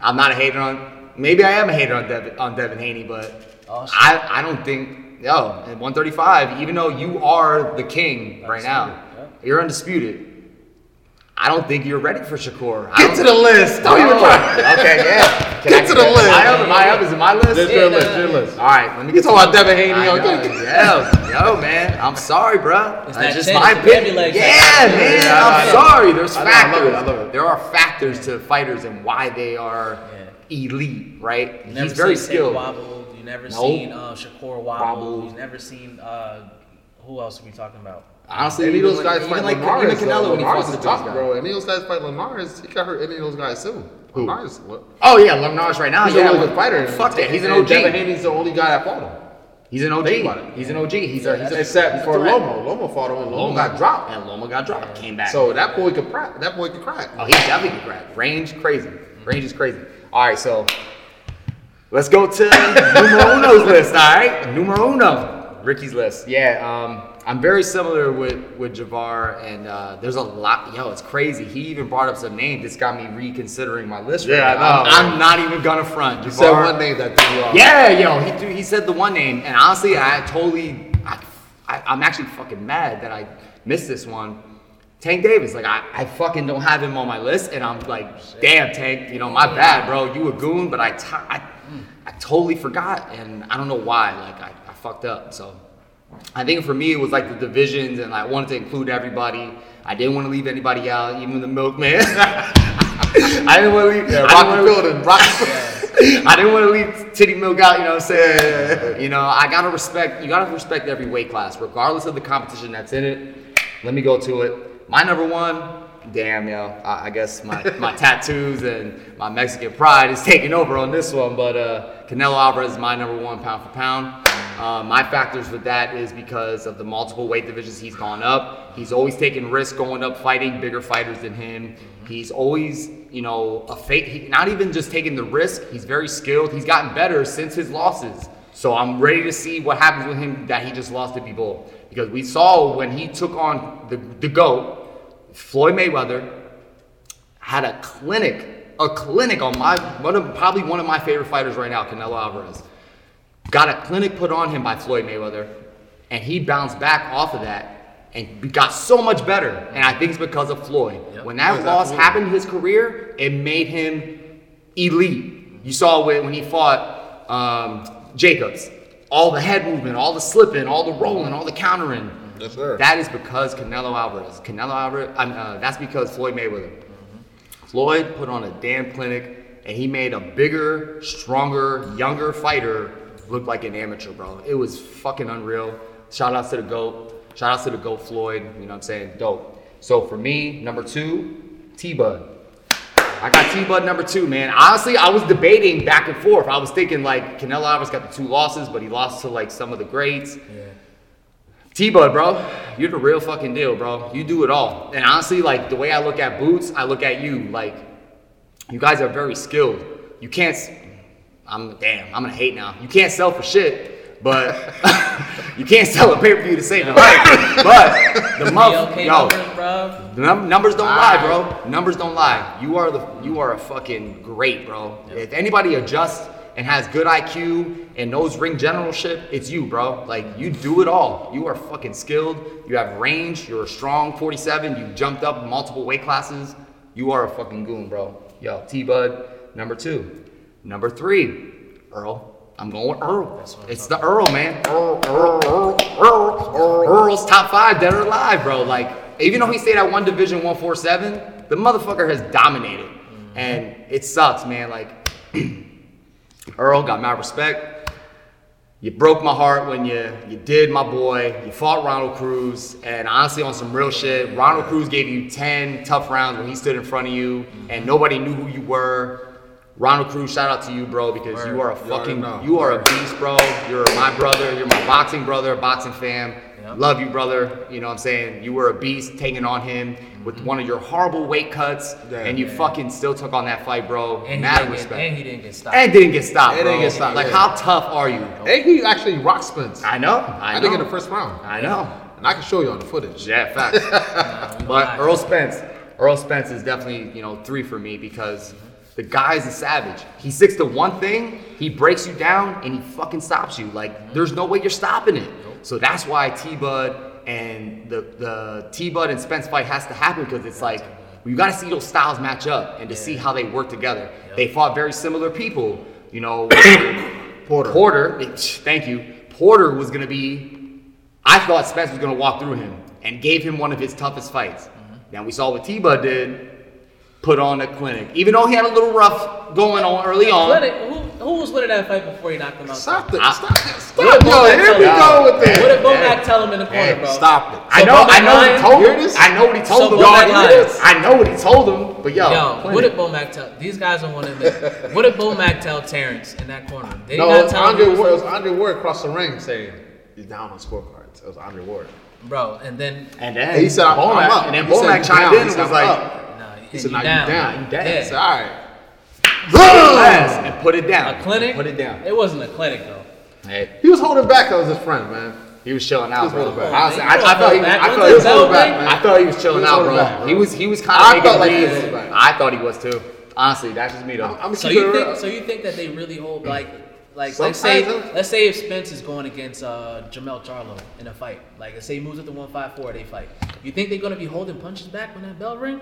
I'm not a hater on. Maybe I am a hater on Devin on Devin Haney, but Oh, shit. I I don't think yo at 135. Even though you are the king right now, Undisputed, you're undisputed. I don't think you're ready for Shakur. I Get to the list. Don't even Oh, try. Okay, yeah. Can Get I to the list. My up? Am I up? Is it my list? This Yeah, your no, list. Your no. list. All right, let me You get talking about Devin Haney? I yo, yeah, yo, man, I'm sorry, bro. It's That's that just my opinion. baby. Yeah, Yeah, man, yeah, I I'm know. sorry. There's I know, I love it, I love it. There are factors to fighters and why they are elite, right? You He's very seen Tank skilled. Wobble. You never Nope. seen uh, Shakur Wobble. Wobble. You've never seen uh, who else are we talking about? Honestly, Any of even those like- guys even fight like Linares, even Canelo though. when he Linares fought is the tough, guy. bro. Any of those guys fight Linares, he got hurt any of those guys too. Who? Linares, what? Oh yeah, Linares right now. He's yeah, a really good fighter. Fuck that. He's an OG. Devin Haney's the only guy that fought him. He's an OG. Think about it. He's an OG. He's a he's a Except he's for. Loma. Loma fought him and Loma got dropped. And Loma got dropped. Came back. So that boy could crack. That boy could crack. Oh, he definitely could crack. Range crazy. Range is crazy. All right, so let's go to numero uno's list. All right, numero uno, Ricky's list. Yeah, um, I'm very similar with with Jevar, and uh, there's a lot. Yo, it's crazy. He even brought up some names. This got me reconsidering my list. Yeah, I now. I'm, I'm not even gonna front. You Jevar, said one name that threw you off. yeah, yo, he threw- he said the one name, and honestly, I totally, I, I, I'm actually fucking mad that I missed this one. Tank Davis, like I, I fucking don't have him on my list, and I'm like, damn, Tank, you know, my bad, bro. You a goon, but I, t- I, I totally forgot, and I don't know why. Like I, I fucked up. So I think for me, it was like the divisions, and I wanted to include everybody. I didn't want to leave anybody out, even the milkman. I didn't want to leave. Yeah, I didn't wanna- Rocky Fielding. Rocky I didn't want to leave Titty Milk out, you know what I'm saying? You know, I gotta respect, you gotta respect every weight class, regardless of the competition that's in it. Let me go to it. My number one, damn, yo, I, I guess my, my tattoos and my Mexican pride is taking over on this one, but uh, Canelo Alvarez is my number one pound for pound. Uh, my factors with that is because of the multiple weight divisions he's gone up. He's always taking risks going up, fighting bigger fighters than him. He's always, you know, a fake. He, not even just taking the risk. He's very skilled. He's gotten better since his losses. So I'm ready to see what happens with him that he just lost to Bivol. Because we saw when he took on the the goat, Floyd Mayweather, had a clinic, a clinic on my one of probably one of my favorite fighters right now, Canelo Alvarez. Got a clinic put on him by Floyd Mayweather, and he bounced back off of that and got so much better. And I think it's because of Floyd. Yep. When that Yes, loss happened in his career, it made him elite. You saw it when he fought um, Jacobs. All the head movement, all the slipping, all the rolling, all the countering. Yes, sir. That is because Canelo Alvarez. Canelo Alvarez. Um, uh, that's because Floyd Mayweather. Floyd put on a damn clinic, and he made a bigger, stronger, younger fighter look like an amateur, bro. It was fucking unreal. Shout outs to the GOAT. Shout outs to the GOAT Floyd. You know what I'm saying? Dope. So for me, number two, T Bud. I got T Bud number two, man. Honestly, I was debating back and forth. I was thinking like Canelo Alvarez got the two losses, but he lost to like some of the greats. Yeah. T Bud, bro, you're the real fucking deal, bro. You do it all. And honestly, like the way I look at Boots, I look at you. Like, you guys are very skilled. You can't. S- I'm damn. I'm gonna hate now. You can't sell for shit, but you can't sell a pay per view to save your life. But the month, BLK yo, numbers, bro. the num- numbers don't lie, bro. Numbers don't lie. You are the you are a fucking great, bro. If anybody adjusts and has good IQ and knows ring generalship, it's you, bro. Like you do it all. You are fucking skilled. You have range. You're a strong 47. You jumped up multiple weight classes. You are a fucking goon, bro. Yo, T Bud, number two. Number three, Earl. I'm going with Earl. It's the Earl, man. Earl, Earl, Earl, Earl, Earl. Earl's top five dead or alive, bro. Like, even though he stayed at one division 147, the motherfucker has dominated. And it sucks, man. Like, Earl got my respect. You broke my heart when you you did my boy. You fought Ronald Cruz, and honestly, on some real shit, Ronald Cruz gave you ten tough rounds when he stood in front of you, and nobody knew who you were. Ronald Cruz, shout out to you, bro, because you are a fucking, know. you are a beast, bro. You're my brother. You're my boxing brother, boxing fam. Yep. Love you, brother. You know what I'm saying? You were a beast taking on him with mm-hmm. one of your horrible weight cuts, Yeah. and you fucking still took on that fight, bro. And Mad didn't get, respect. and he didn't get stopped. And didn't get stopped, And bro. didn't get stopped, like, yeah. how tough are you? And he actually rock Spence. I know. I, I, know. think in the first round. I know. And I can show you on the footage. Yeah, facts. Don't but. Earl Spence, Earl Spence is definitely you know three for me because the guy's a savage. He sticks to one thing, he breaks you down, and he fucking stops you. Like there's no way you're stopping it. So that's why T Bud and the the T Bud and Spence fight has to happen because it's like you got to see those styles match up and to see how they work together. They fought very similar people. You know, Porter. Porter, thank you. Porter was gonna be. I thought Spence was gonna walk through him and gave him one of his toughest fights. Mm-hmm. Now we saw what T-Bud did. Put on a clinic, even though he had a little rough going on early on. Clinic, who, who was winning that fight before he knocked him out? Stop it. Stop it. Stop it! Yo, Bomac here we go him? with this. What did Bomac Yeah. tell him in the corner, Hey, bro? stop it. I So know, Bomac I know what he told him. this? I know what he told So him. Bomac Y'all hear this? I know what he told him, but yo, Yo, clinic. what did Bomac tell? These guys don't want to admit. What did Bomac tell Terrence in that corner? Did he No, it not was tell? Andre he was- Ward. It was Andre Ward across the ring saying he's down on scorecards. It was Andre Ward. Bro, and then and then He said, I'm Bomac, up. and then He said, Bomac chimed in and said, was like, up." nah, He said, you down. you down." You down. Yeah. I all right. "Yes," and put it down. A clinic? Put it down. It wasn't a clinic though. Hey, He was holding back. That was his friend, man. he was chilling out, He was bro. holding back. Honestly, I, I man, thought he, you I was thought he was holding holding back, back. man. I thought he was chilling He was out, bro. back, bro. He was he was kind of I making felt like he was holding back. I thought he was too. Honestly, that's just me though. I'm So you think? real. So you think that they really hold like, like let's say, Sometimes, huh? let's say if Spence is going against uh, Jermell Charlo in a fight, like let's say he moves up to one five four, they fight. You think they're gonna be holding punches back when that bell ring?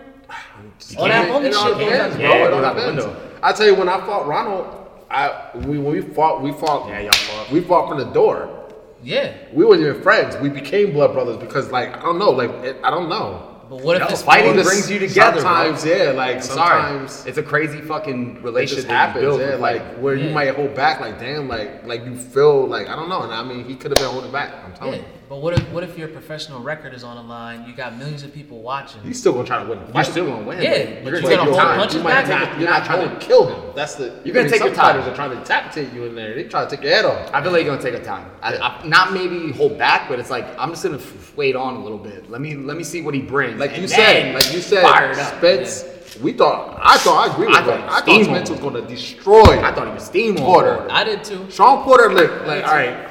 Oh, that It holy shit goes depends, out. Yeah, bro. it It all depends. I tell you, when I fought Ronald, I we when we fought, we fought. Yeah, y'all fought. We fought from the door. Yeah, We weren't even friends. We became blood brothers because, like, I don't know, like, it, I don't know. But what if No, this fighting sport- brings you together, bro. Sometimes, yeah, like I'm sorry. sometimes It's a crazy fucking relationship that happens. build. Yeah, like fighting. where you might hold back, like damn, like like you feel like I don't know. And I mean, he could have been holding back. I'm telling Yeah, you, but what if what if your professional record is on the line? You got millions of people watching. he's still gonna try to win the you're still gonna win. Yeah, man. but you're you're gonna take gonna hold punches You back. not, you're not trying to kill him. That's the. You're gonna I mean, take some your time. fighters are trying to decapitate you in there. They try to take your head off. I feel like you're gonna take a time. I, I, not maybe hold back, but it's like I'm just gonna f- wait on a little bit. Let me let me see what he brings. Like and you then said, like you said, fire it up. Spence. We thought. I thought. I agree with I I thought that. he I was thought. Spence was gonna destroy. I thought he was steam Porter. I did too. Sean Porter looked like all right.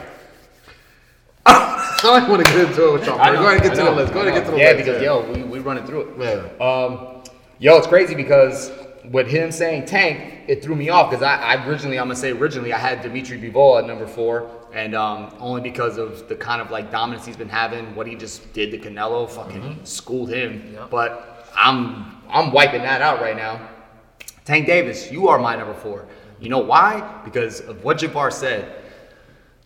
I don't want to get into it with Porter. know, Go ahead and get to know, the list. Go ahead and get to the yeah, list. because yo, we we running through it. Yeah. Um, yo, it's crazy because with him saying Tank, it threw me off because I, I originally, I'm gonna say originally, I had Dimitri Bivol at number four, and um, only because of the kind of like dominance he's been having, what he just did to Canelo, fucking schooled him. Yep. But I'm I'm wiping that out right now. Tank Davis, you are my number four. You know why? Because of what Jevar said.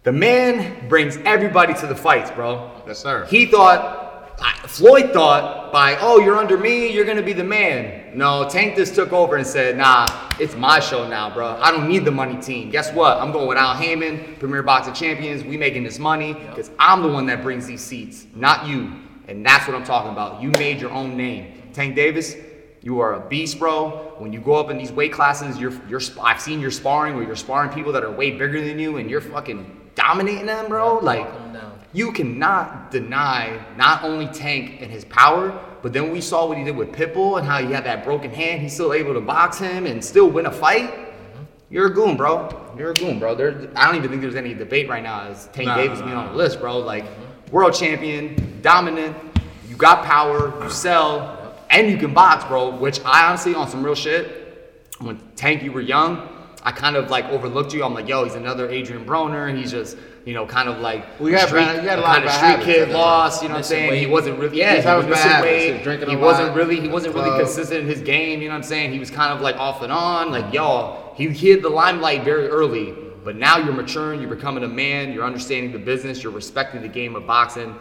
The man brings everybody to the fights, bro. Yes, sir. He thought, Floyd thought by, oh, you're under me, you're gonna be the man. No, Tank just took over and said, nah, it's my show now, bro. I don't need the money team. Guess what? I'm going with Al Haymon, Premier Boxing Champions. We making this money because I'm the one that brings these seats, not you. And that's what I'm talking about. You made your own name. Tank Davis, you are a beast, bro. When you go up in these weight classes, you're you're. I've seen your sparring where you're sparring people that are way bigger than you, and you're fucking dominating them, bro. Like Knocking them down. you cannot deny not only Tank and his power, but then we saw what he did with Pitbull and how he had that broken hand. He's still able to box him and still win a fight. Mm-hmm. You're a goon, bro. You're a goon, bro. There, I don't even think there's any debate right now as Tank Nah, Davis nah, being on the list, bro. Like mm-hmm. world champion, dominant. You got power. You sell, and you can box, bro. Which I honestly, on some real shit, when Tank, you were young, I kind of like overlooked you. I'm like, yo, he's another Adrian Broner. And he's just, you know, kind of like We had street, bad- had a lot kind of of bad street kid that lost. You know what I'm Missing saying? He wasn't really, yeah, He's he was bad missing habits. weight. Drinking He a wasn't lot. really, he wasn't really Club. consistent in his game. You know what I'm saying? He was kind of like off and on. Like, yo, he hit the limelight very early. But now you're maturing. You're becoming a man. You're understanding the business. You're respecting the game of boxing.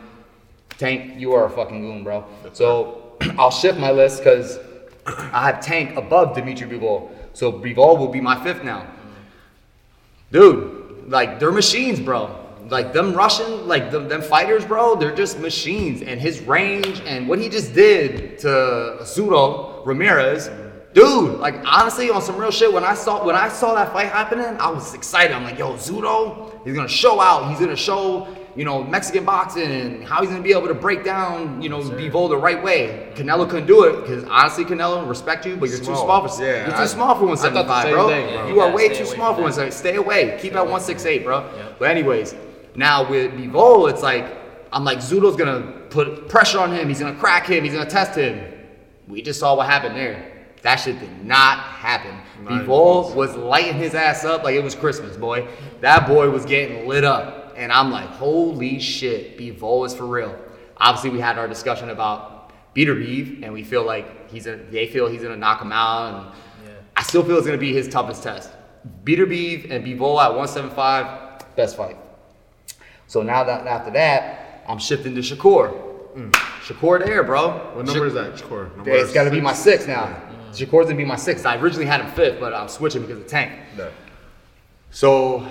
Tank, you are a fucking goon, bro. So I'll shift my list because I have Tank above Dimitri Bivol. So Bivol will be my fifth now. Dude, like they're machines, bro. Like them Russian, like them, them fighters, bro, they're just machines. And his range and what he just did to Zurdo Ramirez, dude, like honestly, on some real shit, when I saw when I saw that fight happening, I was excited. I'm like, yo, Zurdo, he's gonna show out. He's gonna show, you know, Mexican boxing and how he's gonna be able to break down, you know, Bivol the right way. Canelo couldn't do it because honestly, Canelo, respect you, but you're too Small. small for Yeah, you're too I- small for I thought the 175, bro. thing, bro. You are way too small for that. 175. Stay away. Keep at 168, bro. Yep. But anyways, now with Bivol, it's like I'm like Zurdo's gonna put pressure on him. He's gonna crack him. He's gonna test him. We just saw what happened there. That shit did not happen. Not even Bivol was lighting his ass up like it was Christmas, boy. That boy was getting lit up, and I'm like, holy shit, Bivol is for real. Obviously, we had our discussion about Beterbiev, and we feel like he's in, they feel he's gonna knock him out, and Yeah. I still feel it's gonna be his toughest test. Beterbiev and Bivol at 175, best fight. So now that after that, I'm shifting to Shakur. Mm. Shakur there, bro. What number is that, Shakur? Number It's got to be six? my sixth now. Shakur's gonna be my sixth. I originally had him fifth, but I'm switching because of Tank. Yeah. So, my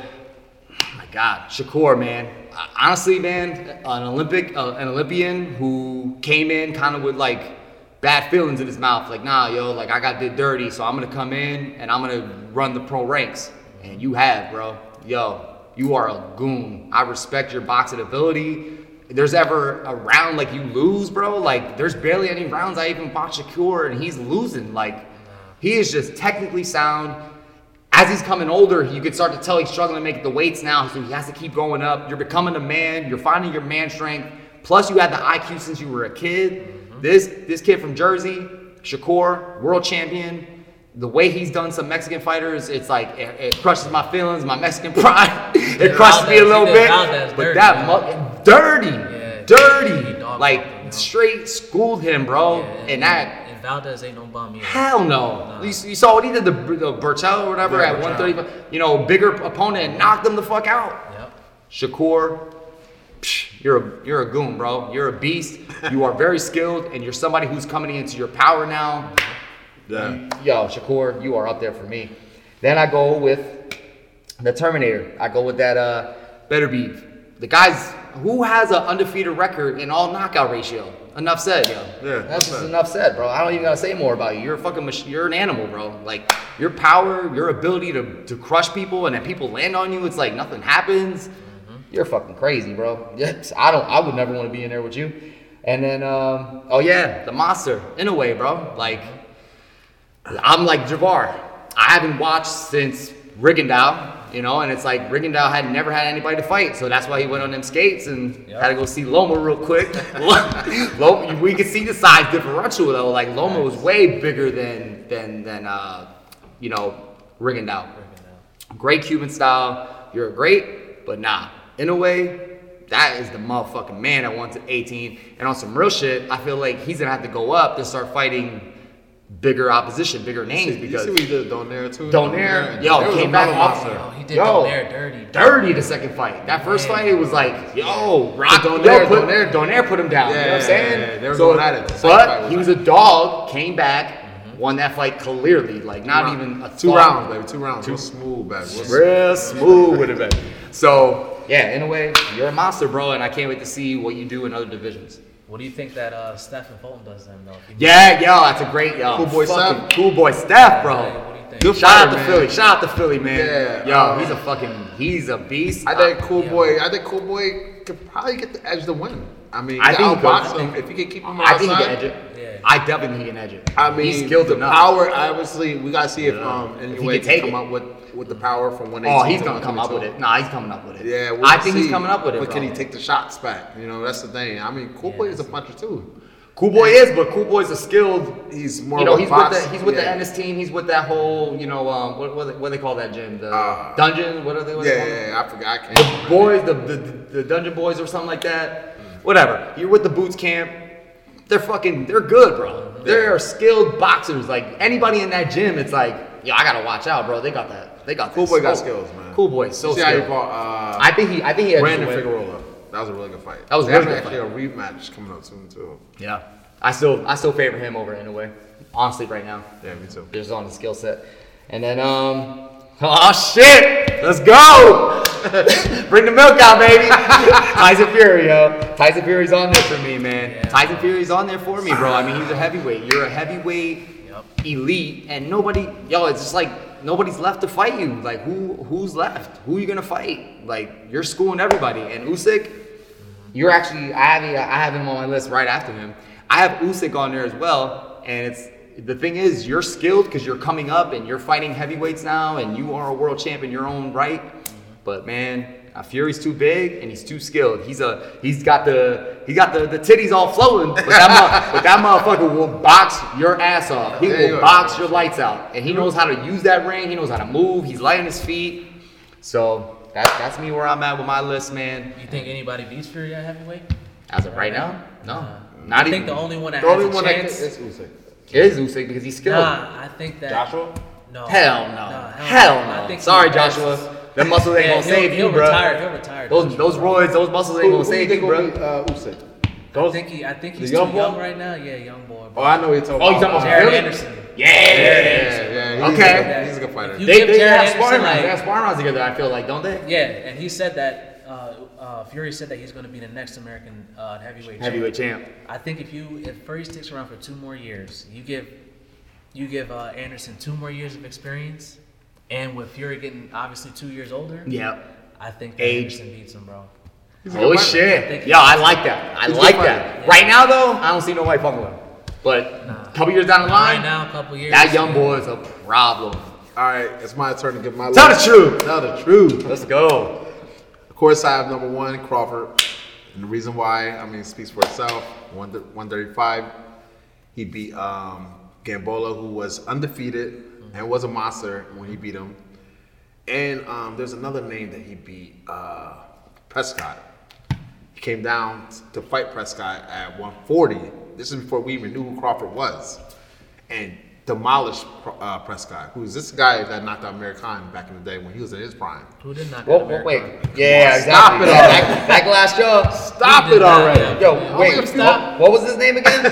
God, Shakur, man. Uh, Honestly, man, an Olympic, uh, an Olympian who came in kind of with like bad feelings in his mouth, like, nah, yo, like I got did dirty, so I'm gonna come in and I'm gonna run the pro ranks, and you have, bro. Yo, you are a goon. I respect your boxing ability. There's ever a round like you lose, bro, like there's barely any rounds I even watch Shakur and he's losing. Like he is just technically sound as he's coming older, you can start to tell he's struggling to make the weights now, so he has to keep going up. You're becoming a man. You're finding your man strength. Plus, you had the IQ since you were a kid. This this kid from Jersey, Shakur, world champion. The way he's done some Mexican fighters, it's like it, it crushes my feelings, my Mexican pride. it crushes me a little bit. But dirty, that mu- dirty, Yeah, dirty, like him, you know. straight schooled him, bro. Yeah, and that and Valdez ain't no bum either. Hell no. You, you saw what he did to the Berchelt or whatever Yeah, at Berchelt. 135. You know, bigger opponent and knocked him the fuck out. Yep. Shakur, psh, you're a, you're a goon, bro. You're a beast. You are very skilled, and you're somebody who's coming into your power now. Yeah. Yo, Shakur, you are up there for me. Then I go with the Terminator. I go with that uh, Beterbiev. The guys who has an undefeated record in all knockout ratio. Enough said, yo. Yeah, that's just enough said, bro. I don't even gotta say more about you. You're a fucking mach- you're an animal, bro. Like your power, your ability to, to crush people, and then people land on you. It's like nothing happens. You're fucking crazy, bro. Yes, I don't. I would never want to be in there with you. And then, um, oh yeah, the monster. In a way, bro. Like I'm like Jevar. I haven't watched since Rigondeaux, you know, and it's like Rigondeaux had never had anybody to fight, so that's why he went on them skates and Yep. had to go see Loma real quick. Loma, we could see the size differential though. Like Loma was way bigger than than than uh, you know Rigondeaux. Great Cuban style. You're great, but nah. In a way, that is the motherfucking man at 1 to 18. And on some real shit, I feel like he's gonna have to go up to start fighting bigger opposition, bigger names You because see what he did, Donaire too. Donaire, Donaire yo, was came back another off- Yo, he did Yo. Donaire dirty. dirty the second fight. That first Man. fight, it was like, yo, Rock Donaire- yo, put, Donaire- Donaire put him down. you know what I'm saying? yeah, yeah, they were going at it. The fight But was he was like- a dog, came back, mm-hmm. won that fight clearly, like not Round- even a two thought. rounds, baby. Two rounds. Real smooth, baby. Real Real smooth would have been. So yeah, in a way, you're a monster, bro, and I can't wait to see what you do in other divisions. What do you think that uh, Stephen Fulton does then, though? If he- Yeah, yo, that's a great yo. Cool boy fucking Steph. Cool boy Steph, bro. Hey, what do you think? Good Shout out to man. Philly. Shout out to Philly, man. Yeah, Yo, um, he's a fucking he's a beast. I think Cool yeah. Boy. I think Cool Boy could probably get the edge to win. I mean, I I think he outbox could. him if he can keep him I think he outside. can edge it. Yeah. I definitely think he can edge it. I mean, he's skilled the enough. power. Obviously, we gotta see if Yeah. um If he can take come it. up with with the power from when Oh, he's gonna come up with it. Nah, he's coming up with it. Yeah, we'll I think he's coming up with it. But can he take the shots back? You know, that's the thing. I mean, Cool Boy is a puncher too. Cool boy is, but Cool boy's a skilled. He's more. You know, he's box- with the he's with the. Ennis team. He's with that whole you know um what what, they- what they call that gym the Uh, dungeon. What are they? What Yeah, they yeah, yeah, I forgot. I. The boys, the, the the dungeon boys or something like that. Whatever. You're with the boots camp. They're fucking. They're good, bro. They're skilled boxers. Like anybody in that gym, it's like, yo, I gotta watch out, bro. They got that. They got Cool that Boy got smoke. skills, man. Cool boy, so see how he skilled. fought uh, I think he. I think he had Brandon. Figueroa. That was a really good fight. That was a They really have good actually a rematch coming up soon too. Yeah. I still I still favor him over Inoue. Honestly, right now. Yeah, me too. Just on the skill set. And then um Oh shit! Let's go! Bring the milk out, baby! Tyson Fury, yo. Tyson Fury's on there for me, man. Yeah. Tyson Fury's on there for me, bro. I mean, he's a heavyweight. You're a heavyweight Yep. elite, and nobody, yo, it's just like nobody's left to fight you. Like, who, who's left? Who are you gonna fight? Like, you're schooling everybody. And Usyk, you're actually, I have, I have him on my list right after him. I have Usyk on there as well, and it's the thing is, you're skilled because you're coming up and you're fighting heavyweights now, and you are a world champ in your own right. But man, uh, Fury's too big and he's too skilled. He's a he's got the he got the, the titties all flowing, but that, mo- but that motherfucker will box your ass off. He Yeah, you will box your lights out, and he knows how to use that ring. He knows how to move. He's light on his feet. So that, that's me where I'm at with my list, man. You think anybody beats Fury at heavyweight? As of right now, no, Nah. not I even. think the only one that The has a one that chance. is Usyk. It is Usyk because he's skilled. Nah, I think that Joshua? No. Hell no. Nah, hell no. I no. think Sorry, he- Joshua. Them muscles ain't Yeah, gonna he'll- save he'll you, bro. retire, he'll retire, Those Joshua. those roids, those muscles ain't Who, gonna who save you, bro. beat uh, Usyk? I think he, I think he's young too boy? young right now. Yeah, young boy. Oh, I know you're talking Oh, you talking about Jared Philly? Anderson. Yeah. Yeah, yeah. He's Okay. A good, he's a good fighter. You They, they have sparring rounds. like- They have sparring rounds together. I feel like, don't they? Yeah, and he said that uh, uh, Fury said that he's going to be the next American uh, heavyweight. champ. Heavyweight champ. I think if you if Fury sticks around for two more years, you give you give uh, Anderson two more years of experience, and with Fury getting obviously two years older, Yeah. I think that Age. Anderson beats him, bro. He's Holy fighter. shit. think Yo, I like that. I He's like that. fighter. Right now, though, I don't see no fucking with him. But Nah. a couple years down the line, Right now, a couple years. that young boy is a problem. All right, it's my turn to give my Tell the truth. Tell the truth. Let's go. Of course, I have number one, Crawford. And the reason why, I mean, speaks for itself. One 135. He beat um, Gamboa, who was undefeated and was a monster when he beat him. And um, there's another name that he beat, uh, Prescott. He came down to fight Prescott at 140. This is before we even knew who Crawford was. And demolished uh, Prescott, who's this guy that knocked out Amir Khan back in the day when he was in his prime. Who did not? Whoa, got whoa, American? wait. Yeah, Stop exactly. it Yeah, already. That, that glass jaw. Stop it already. yeah. Yo, Only wait. stop. What, what was his name again?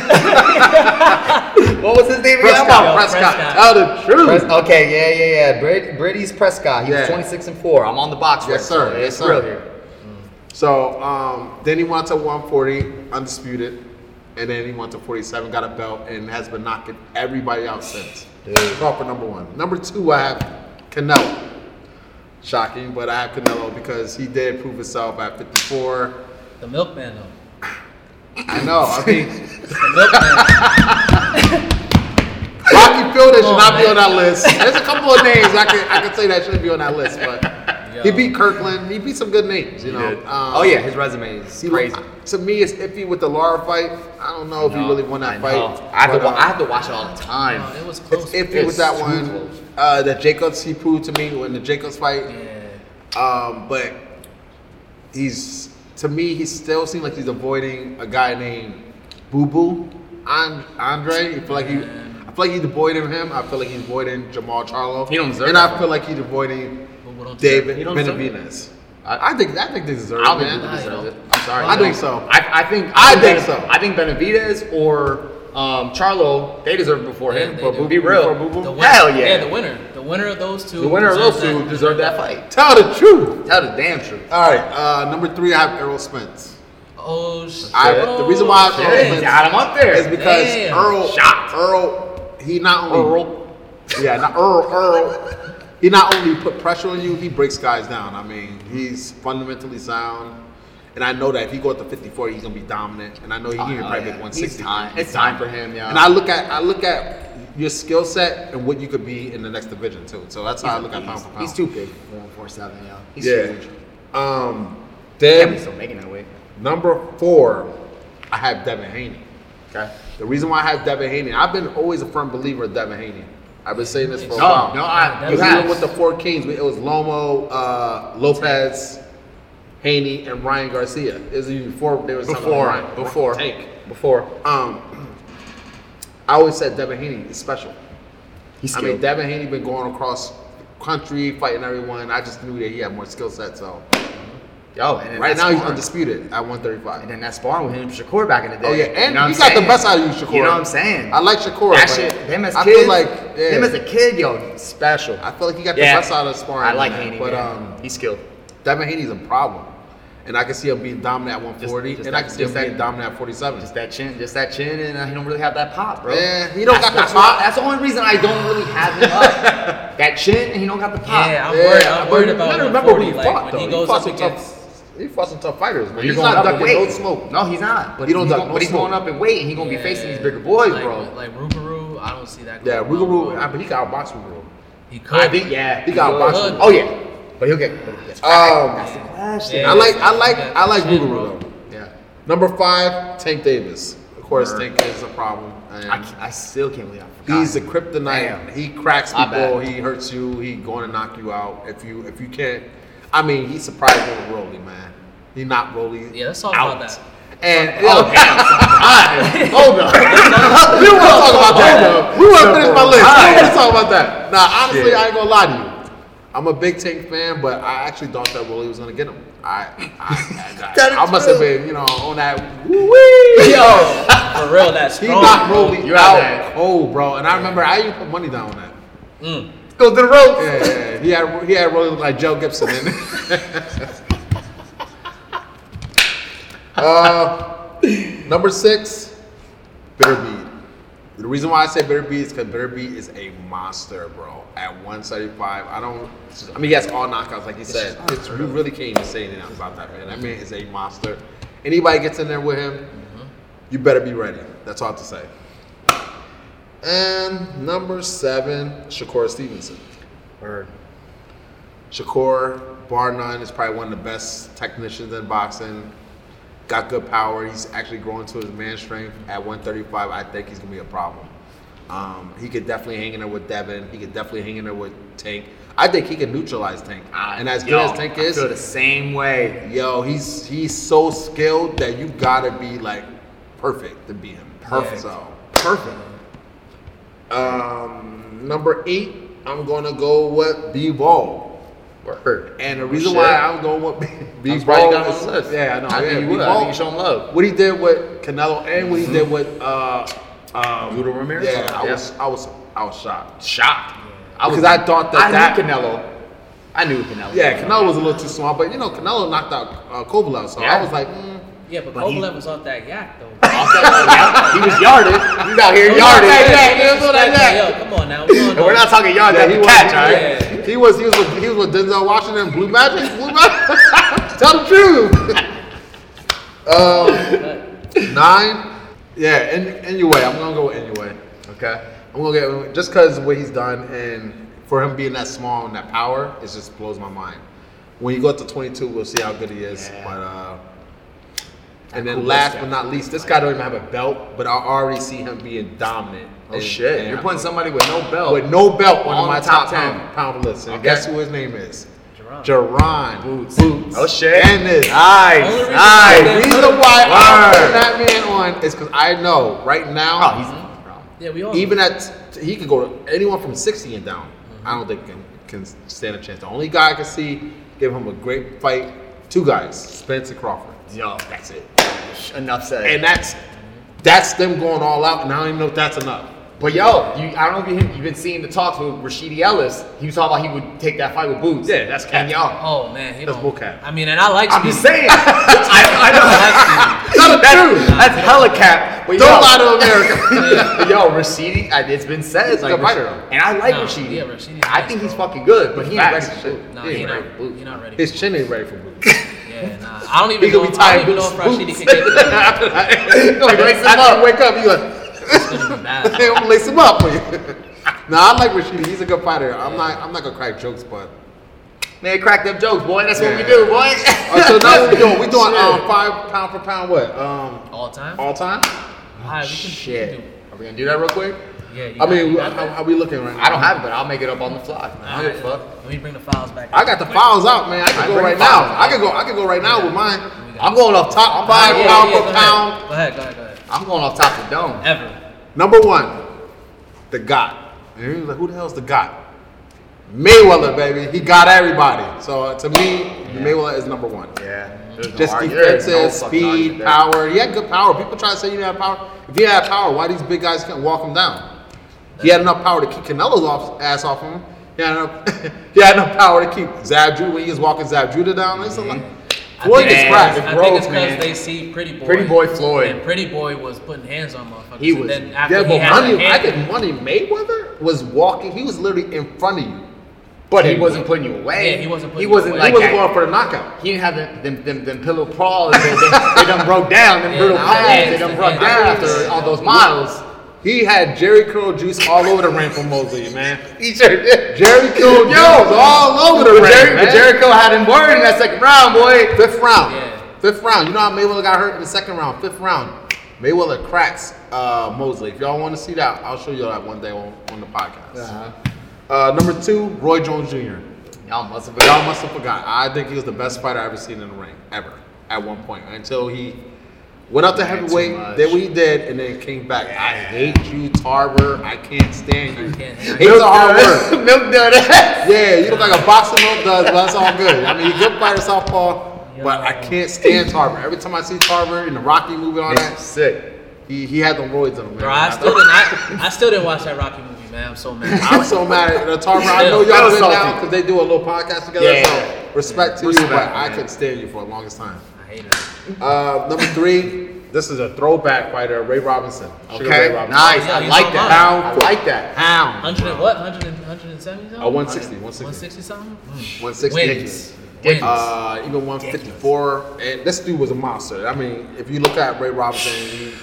what was his name again? Prescott, Yo, Prescott, Prescott. tell the truth. Pres- okay, yeah, yeah, yeah. Brady, Breidis Prescott. He was 26 and 4. I'm on the box Yes, right, sir. so Yes, sir. real here. So um, then he went to 140, undisputed, and then he went to 47, got a belt, and has been knocking everybody out since. Dude. Crawford number one. Number two, I have Canelo. Shocking, but I have Canelo because he did prove himself at 54. The milkman though. I know. I mean, The milkman. Rocky Fielding should on, not be on that list. There's a couple of names I can I can say that should be on that list, but he beat Kirkland. He beat some good names, you He know. Um, oh, yeah. His resume is he- crazy. To me, it's iffy with the Lara fight. I don't know if he really won that I fight. I have, to, but, wa- uh, I have to watch it all the time. No, it was It's close. iffy It's with that one. close. Uh, that Jacobs he proved to me when the Jacobs fight. Yeah. Um, but he's to me he still seems like he's avoiding a guy named Boo Boo An- Andre. I feel like he, I feel feel like he's avoiding him. I feel like he's avoiding Jermall Charlo. He don't deserve And. I feel like he's avoiding David He Benavidez. I, I think I think they deserve I it, don't think man. he deserves it. I'm sorry. I think so. I, I think I think think so. I think Benavidez or um, Charlo, they deserve it before Yeah, him. they But do. be real. Before Boo Boo? The winner, Hell yeah. the winner. The winner of those two. The winner of those deserves two deserve that fight. Tell the truth. Tell the damn truth. All right, uh, number three, I have Errol Spence. Oh shit. I, the reason why I have Errol. Spence Got him up there. is because Damn. Earl, Shocked. Earl, he not only Earl. yeah, not Earl, Earl. He not only put pressure on you, he breaks guys down. I mean, he's fundamentally sound, and I know that if he goes to 54, he's gonna be dominant. And I know he can Oh, probably yeah. make 160. It's time. It's time for him, yeah. And I look at I look at your skill set and what you could be in the next division too. So that's how I look at pound for pound. He's too big for 147, yeah. He's yeah. huge. Um, then he's still making that weight. number four, I have Devin Haney. Okay. The reason why I have Devin Haney, I've been always a firm believer of Devin Haney. I've been saying this for a No, while. no, I, Because even with the four kings, it was Loma, uh, Lopez, Haney, and Ryan Garcia. It was even before they was before, Ryan, before, Tank. before. Um, I always said Devin Haney is special. He's I mean, Devin Haney been going across country fighting everyone. I just knew that he had more skill set. So Yo, and then right that now he's undisputed at 135. And then that sparring with him, and Shakur back in the day. Oh yeah, and you know he got I'm the best out of you, Shakur. You know what I'm saying? I like Shakur. that but shit, him as I kids, feel like yeah, him as a kid, yo, special. I feel like he got Yeah. the best out of sparring. I like man. Haney, but man. um, he's skilled. Devin Haney's a problem, and I can see him being dominant at 140, just and I can see him that- being dominant at 47. Just that chin, just that chin, and uh, he don't really have that pop, bro. Yeah, he don't That's- got the pop. why- That's the only reason I don't really have him up. that chin, and he don't got the pop. Yeah, I'm Yeah, worried. I'm but worried you about gotta remember 140. who he Like fought, when though. he He goes up against. Tough- He fought some tough fighters, man. You're He's not up ducking no weight. smoke. No, he's not. But He don't he's duck going, no But he's going up in weight, and he's gonna be Yeah, facing these bigger boys, like, bro. Like Rougarou, I don't see that. Yeah, going on, Rougarou. I- but he got outboxed Rougarou. He could. I think, yeah, He got could. Oh yeah, but he'll get. But he gets Um, That's the question. Yeah. I like, I like, I like chin, though. Yeah. Number five, Tank Davis. Of course, Word. Tank is a problem. I, I still can't believe I forgot. he's a him. kryptonite. Damn. He cracks My people. He hurts you. He going to knock you out. If you, if you can't, I mean, he surprised me with Rolly, man. He knocked Rolly. Yeah, let's talk out. about that. And Oh damn! Alright, hold up. we don't want to talk about that. though. We want to finish my list. We don't want to talk about that. Now, honestly, Shit. I ain't gonna lie to you. I'm a big Tank fan, but I actually thought that Rolly was gonna get him. I, I, That I, I must have been, you know, on that. Woo-wee. Yo, For real, that's He strong. knocked bro. Rolly You out cold, bro. And I remember I even put money down on that. Mm. Go to the ropes. Yeah, yeah, yeah. He had he had Rolly look like Joe Gibson. In uh, number six, Beterbiev. The reason why I say Beterbiev is because Beterbiev is a monster, bro. At 175, I don't. I mean, he has all knockouts, like you said. It's, you really can't even say anything about that man. That man is a monster. Anybody gets in there with him, you better be ready. That's all I have to say. And number seven, Shakur Stevenson. Word. Shakur, bar none, is probably one of the best technicians in boxing. Got good power. He's actually growing to his man strength at 135. I think he's gonna be a problem. Um, he could definitely hang in there with Devin. He could definitely hang in there with Tank. I think he can neutralize Tank. and as good as Tank I is, the same way. yo, he's he's so skilled that you gotta be like perfect to beat him. Perfect. So Perfect. Um, number eight, I'm gonna go with Bivol. Word. And the reason Shit. why I'm going with B- B I'm surprised you Ball is yeah, I know. I yeah, think you would. I think you show him love. What he did with Canelo and what he did with uh, um, Zurdo Ramirez? Yeah, I was, I was, I was shocked. Shocked. Because I thought that I that- knew Canelo. I knew Canelo. Yeah, Canelo was a little too small, but you know, Canelo knocked out uh, Kovalev, so Yeah. I was like, mm, Yeah, but, But he- Kovalev was off that yak though. Off that- yeah, he was yarded. He was out here He was yarded. that yak. He that yo, come on now. We don't And we're not talking yards Yeah, at he was- catch, all right? Yeah. He was he was with, he was with Denzel Washington, Blue Magic, Blue Magic. Tell the truth. um, nine. Yeah, and anyway, I'm gonna go with Inoue. Okay. I'm gonna get just because what he's done and for him being that small and that power, it just blows my mind. When you go up to 22, we'll see how good he is. Yeah. But uh, and then cool last guy. but not least, this guy don't even have a belt, but I already see him being dominant. Oh And- shit! and You're putting somebody with no belt. with no belt on, On my top, top 10 10. pound list. And Okay. guess who his name is? Jaron. Jaron Boots. Boots. Oh shit! Dennis. Nice, Only reason nice. The reason why I'm Word. putting that man on is because I know right now Oh, he's bro. Yeah, we all Even know. at he could go to anyone from 60 and down. I don't think can, can stand a chance. The only guy I can see give him a great fight, two guys, Spence and Crawford. Yo, that's it. Enough said. And that's that's them going all out, and I don't even know if that's enough. But yo, you, I don't know if you, you've been seeing the talks with Rashidi Ellis. He was talking about he would take that fight with Boots. Yeah, that's and yo. Oh man, he That's don't. bullcrap. I mean, and I like. I'm just Speedy. saying. I, I know. I Not That's, true. that's hella cap. But Don't yo, lie to America. But yo, Rashidi, it's been said. it's like, a fighter, Rash- though. And I like No, Rashidi. yeah, Rashidi's I nice, think he's bro. fucking good, but he ain't ready for boot. Nah, He he ain't not. ready for He not ready. His chin ain't ready for boots. Yeah, nah. I don't even know. be If, I don't even know if. Rashidi can get the no, he lace him up. wake up, you like, It's gonna be bad. hey, I'm gonna lace him up for you. nah, I like Rashidi. He's a good fighter. I'm not. I'm not gonna crack jokes, but. Man, crack them jokes, boy. That's what we do, boy. Uh, so now what we doing? We doing um, five pound for pound. What? Um, All time. all time? We can, Shit. We can Are we gonna do that real quick? Do, yeah. I mean, you how, how we looking right now? I don't have it, but I'll make it up on the fly. I don't give a fuck. Let me bring the files back. I got the files out, man. I can I go right files. now. I can go. I can go right now with mine. I'm going off top. I'm Five buying Yeah, pound yeah, per go pound. Ahead. Go ahead. Go ahead. Go ahead. I'm going off top the dome. Ever. Number one, the God. And he was like, who the hell's the God? Mayweather, baby. He got everybody. So uh, to me, Mayweather is number one. Yeah. There's no Just argu- there's defensive, no speed, power. He had good power. People try to say you didn't have power. If he had power, why these big guys can't walk him down? He had enough power to keep Canelo's off, ass off him. He had enough. he had enough power to keep Zab Judah when he was walking Zab Judah down. It's mm-hmm. lot. I Floyd is it's- cracked. I think it's because they see Pretty Boy. Pretty Boy Floyd. And Pretty Boy was putting hands on motherfuckers. He and was- Then after Yeah, he but had money. I think Money Mayweather was walking. He was literally in front of you. But he wasn't putting you away. Yeah, he wasn't He putting wasn't like he wasn't going for the knockout. He didn't have them, them, them, them pillow prawls. They, they, they done broke down. Them Yeah, palms. yeah, They done broke down after all those miles. He had Jheri curl juice all over the ring for Mosley, man. He sure did. Jheri curl juice all over the But, ring, Jerry, man. but Jericho had him worried in that second round, boy. Fifth round. Yeah. Fifth round. You know how Mayweather got hurt in the second round? Fifth round. Mayweather cracks uh, Mosley. If y'all want to see that, I'll show y'all that one day on, on the podcast. Uh-huh. Uh, number two, Roy Jones Jr. Y'all must have y'all must have forgot. I think he was the best fighter I ever seen in the ring, ever, at one point. Until he went up to Had too heavyweight, much. did what he did, and then came back. I hate you, Tarver. I can't stand you. can't- Hate's a hard word. Milk dud. Yeah, you look like a boxer milk does, but that's all good. I mean, you're a good fighter, southpaw, but I can't stand Tarver. Every time I see Tarver in the Rocky movie and all that, Sick. he, he had the roids on him. Man. Bro, I still didn't. I, I still didn't watch that Rocky movie, man. I'm so mad. I'm so mad at the Tarver. I know y'all still good now salty. because they do a little podcast together. Yeah. So respect to you, Respect, but I man. couldn't stand you for the longest time. I hate it. Uh, number three, this is a throwback fighter, Ray Robinson. Sugar Ray Okay. Robinson. Nice. Yeah, I like that. mine. I like that. Pound. 100 and what? 100 and 170 something? Uh, 160, 160. 160 something? Mm. 160. Wins. Wins. Uh, even 154. And this dude was a monster. I mean, if you look at Ray Robinson, he,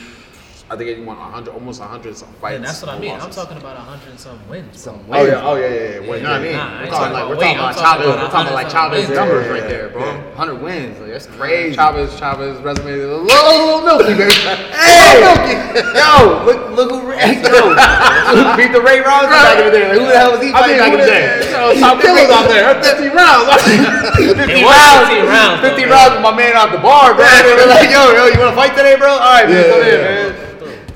I think he won 100, almost 100 something fights. and that's what I no mean. I'm talking about 100 and some wins. Bro. Some Oh yeah, oh yeah, yeah, yeah. Wait, You know what I mean? Nah, we're talking talking like about we're talking about Chavez. We're talking about like Chavez numbers Yeah, right there, bro. yeah. 100 wins. Like, that's crazy. Chavez, Chavez resume is a little, little milky, baby. Hey, yo, look, look who, yo, beat the Ray Robinson back in the day. Like, who the hell was he I fighting mean, back in who the the- day? you top killers out there, 50 rounds. 50 rounds, 50 rounds, 50 rounds with my man out the bar, bro. They were like, yo, yo, you want to fight today, bro? All right, man, Yeah, come yeah, in, man.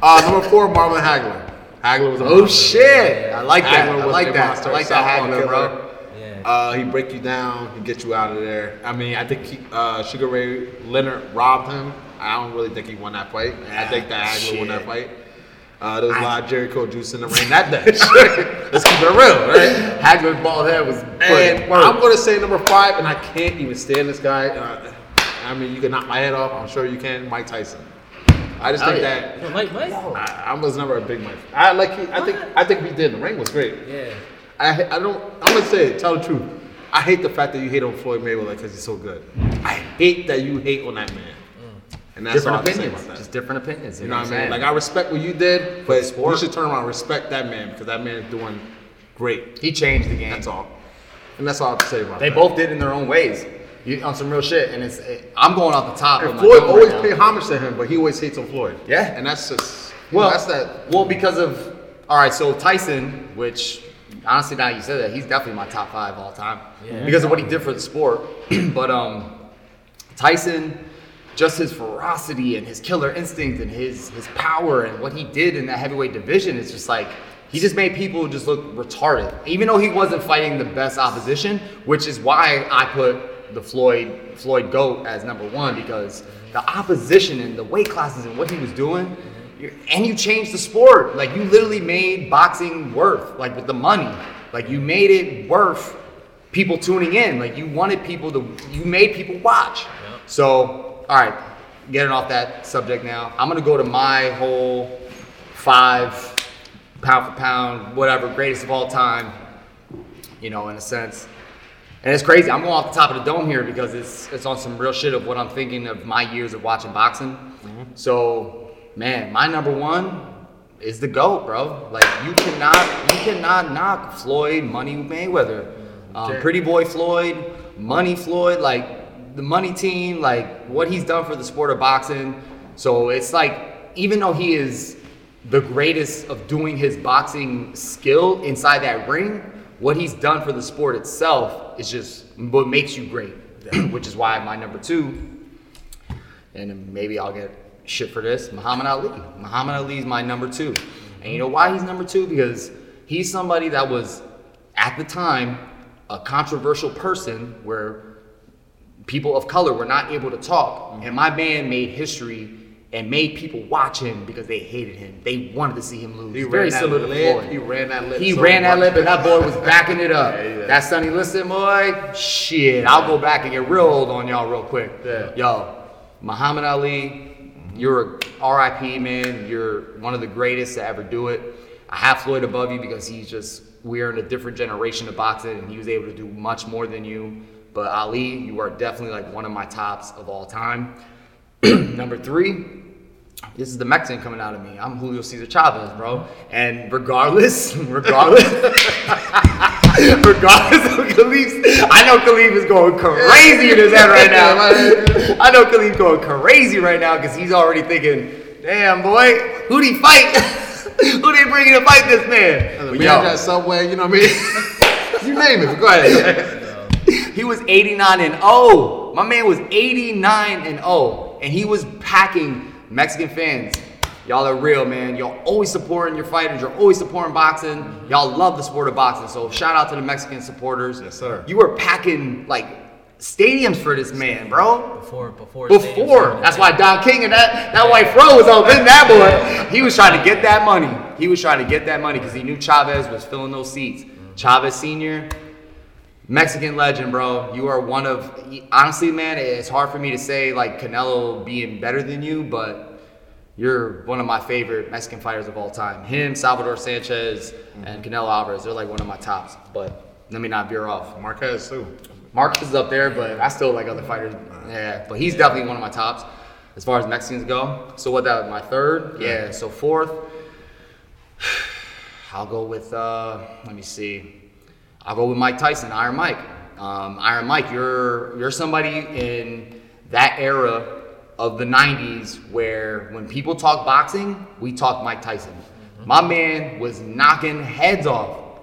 Uh, number four, Marvin Hagler. Hagler was a Oh shit, I like that. Hagler I like that. monster, I like that Hagler, bro. Yeah. Uh, he break you down, he get you out of there. I mean, I think he, uh, Sugar Ray Leonard robbed him. I don't really think he won that fight. I think that Hagler won that fight. Uh, there was a lot of Jericho juice in the ring that day. Let's keep it real, right? Hagler's bald head was And. I'm gonna say number five, and I can't even stand this guy. Uh, I mean, you can knock my head off. I'm sure you can. Mike Tyson. I just Oh, think yeah. that Yo, Mike, Mike? I, I was never a big Mike. I like. He, I think. I think we did. The ring was great. Yeah. I. I don't. I'm gonna say it. Tell the truth. I hate the fact that you hate on Floyd Mayweather because he's so good. I hate that you hate on that man. Mm. And that's different have to say opinions. about that. Just different opinions. You, You know what I mean? saying? Like I respect what you did, but sport. you should turn around and respect that man because that man is doing great. he changed the game. That's all. And that's all I have to say about They that. both did in their own ways. You, on some real shit, and it's. It, I'm going off the top. And with Floyd dome always right pay homage to him, but he always hates on Floyd. Yeah. and that's just Well, well, that's that. Well, because of all right, so Tyson, which honestly now you said that he's definitely my top five all time Yeah. because of what he did for the sport. but um, Tyson just his ferocity and his killer instinct and his his power and what he did in that heavyweight division is just like he just made people just look retarded. Even though he wasn't fighting the best opposition, which is why I put the Floyd Floyd Goat as number one because the opposition and the weight classes and what he was doing, and you changed the sport. Like you literally made boxing worth, like with the money. Like you made it worth people tuning in. Like you wanted people to, you made people watch. So, all right, getting off that subject now, I'm gonna go to my whole five pound for pound, whatever, greatest of all time. You know, in a sense. And it's crazy. I'm going off the top of the dome here because it's it's on some real shit of what I'm thinking of my years of watching boxing. So, man, my number one is the GOAT, bro. Like you cannot you cannot knock Floyd Money Mayweather. Um, Okay. Pretty Boy Floyd, Money Floyd, like the money team, like what he's done for the sport of boxing. So it's like even though he is the greatest of doing his boxing skill inside that ring, what he's done for the sport itself is just what makes you great, which is why my number two, and maybe I'll get shit for this, Muhammad Ali. Muhammad Ali is my number two. And you know why he's number two? Because he's somebody that was, at the time, a controversial person where people of color were not able to talk. And my man made history and made people watch him because they hated him. They wanted to see him lose. He Very ran that similar to lip. Floyd. He ran that lip He so ran that lip, and that boy was backing it up. Yeah, yeah. That Sonny Liston boy, shit. I'll go back and get real old on y'all real quick. Yeah. Yo, Muhammad Ali, you're a RIP man. You're one of the greatest to ever do it. I have Floyd above you because he's just we're in a different generation of boxing, and he was able to do much more than you. But Ali, you are definitely like one of my tops of all time. Number three, this is the Mexican coming out of me. I'm Julio Cesar Chavez, bro. And regardless, regardless, regardless of Khalife's, I know Khalife is going crazy in his head right now. I know Khalife's going crazy right now because he's already thinking, damn, boy, who'd he fight? Who do they bringing to fight this man? The But man yo, at Subway, you know what I mean? you name it, go ahead. he was 89 and 0. My man was 89 and 0. And he was packing Mexican fans. Y'all are real, man. Y'all always supporting your fighters. You're always supporting boxing. Y'all love the sport of boxing. So shout out to the Mexican supporters. Yes, sir. You were packing like stadiums for this man, bro. Before, before, Before. That's why Don King and that, that white fro was up in that boy. He was trying to get that money. He was trying to get that money because he knew Chavez was filling those seats. Chavez Sr., Mexican legend, bro. You are one of, honestly, man, it's hard for me to say like Canelo being better than you, but you're one of my favorite Mexican fighters of all time. Him, Salvador Sanchez, and Canelo Alvarez, they're like one of my tops. But let me not veer off. Marquez too. Marquez is up there, but I still like other fighters. Yeah, but he's definitely one of my tops as far as Mexicans go. So what that my third? Yeah. So fourth, I'll go with. uh Let me see. I'll go with Mike Tyson, Iron Mike. Um, Iron Mike, you're you're somebody in that era of the '90s where when people talk boxing, we talk Mike Tyson. My man was knocking heads off.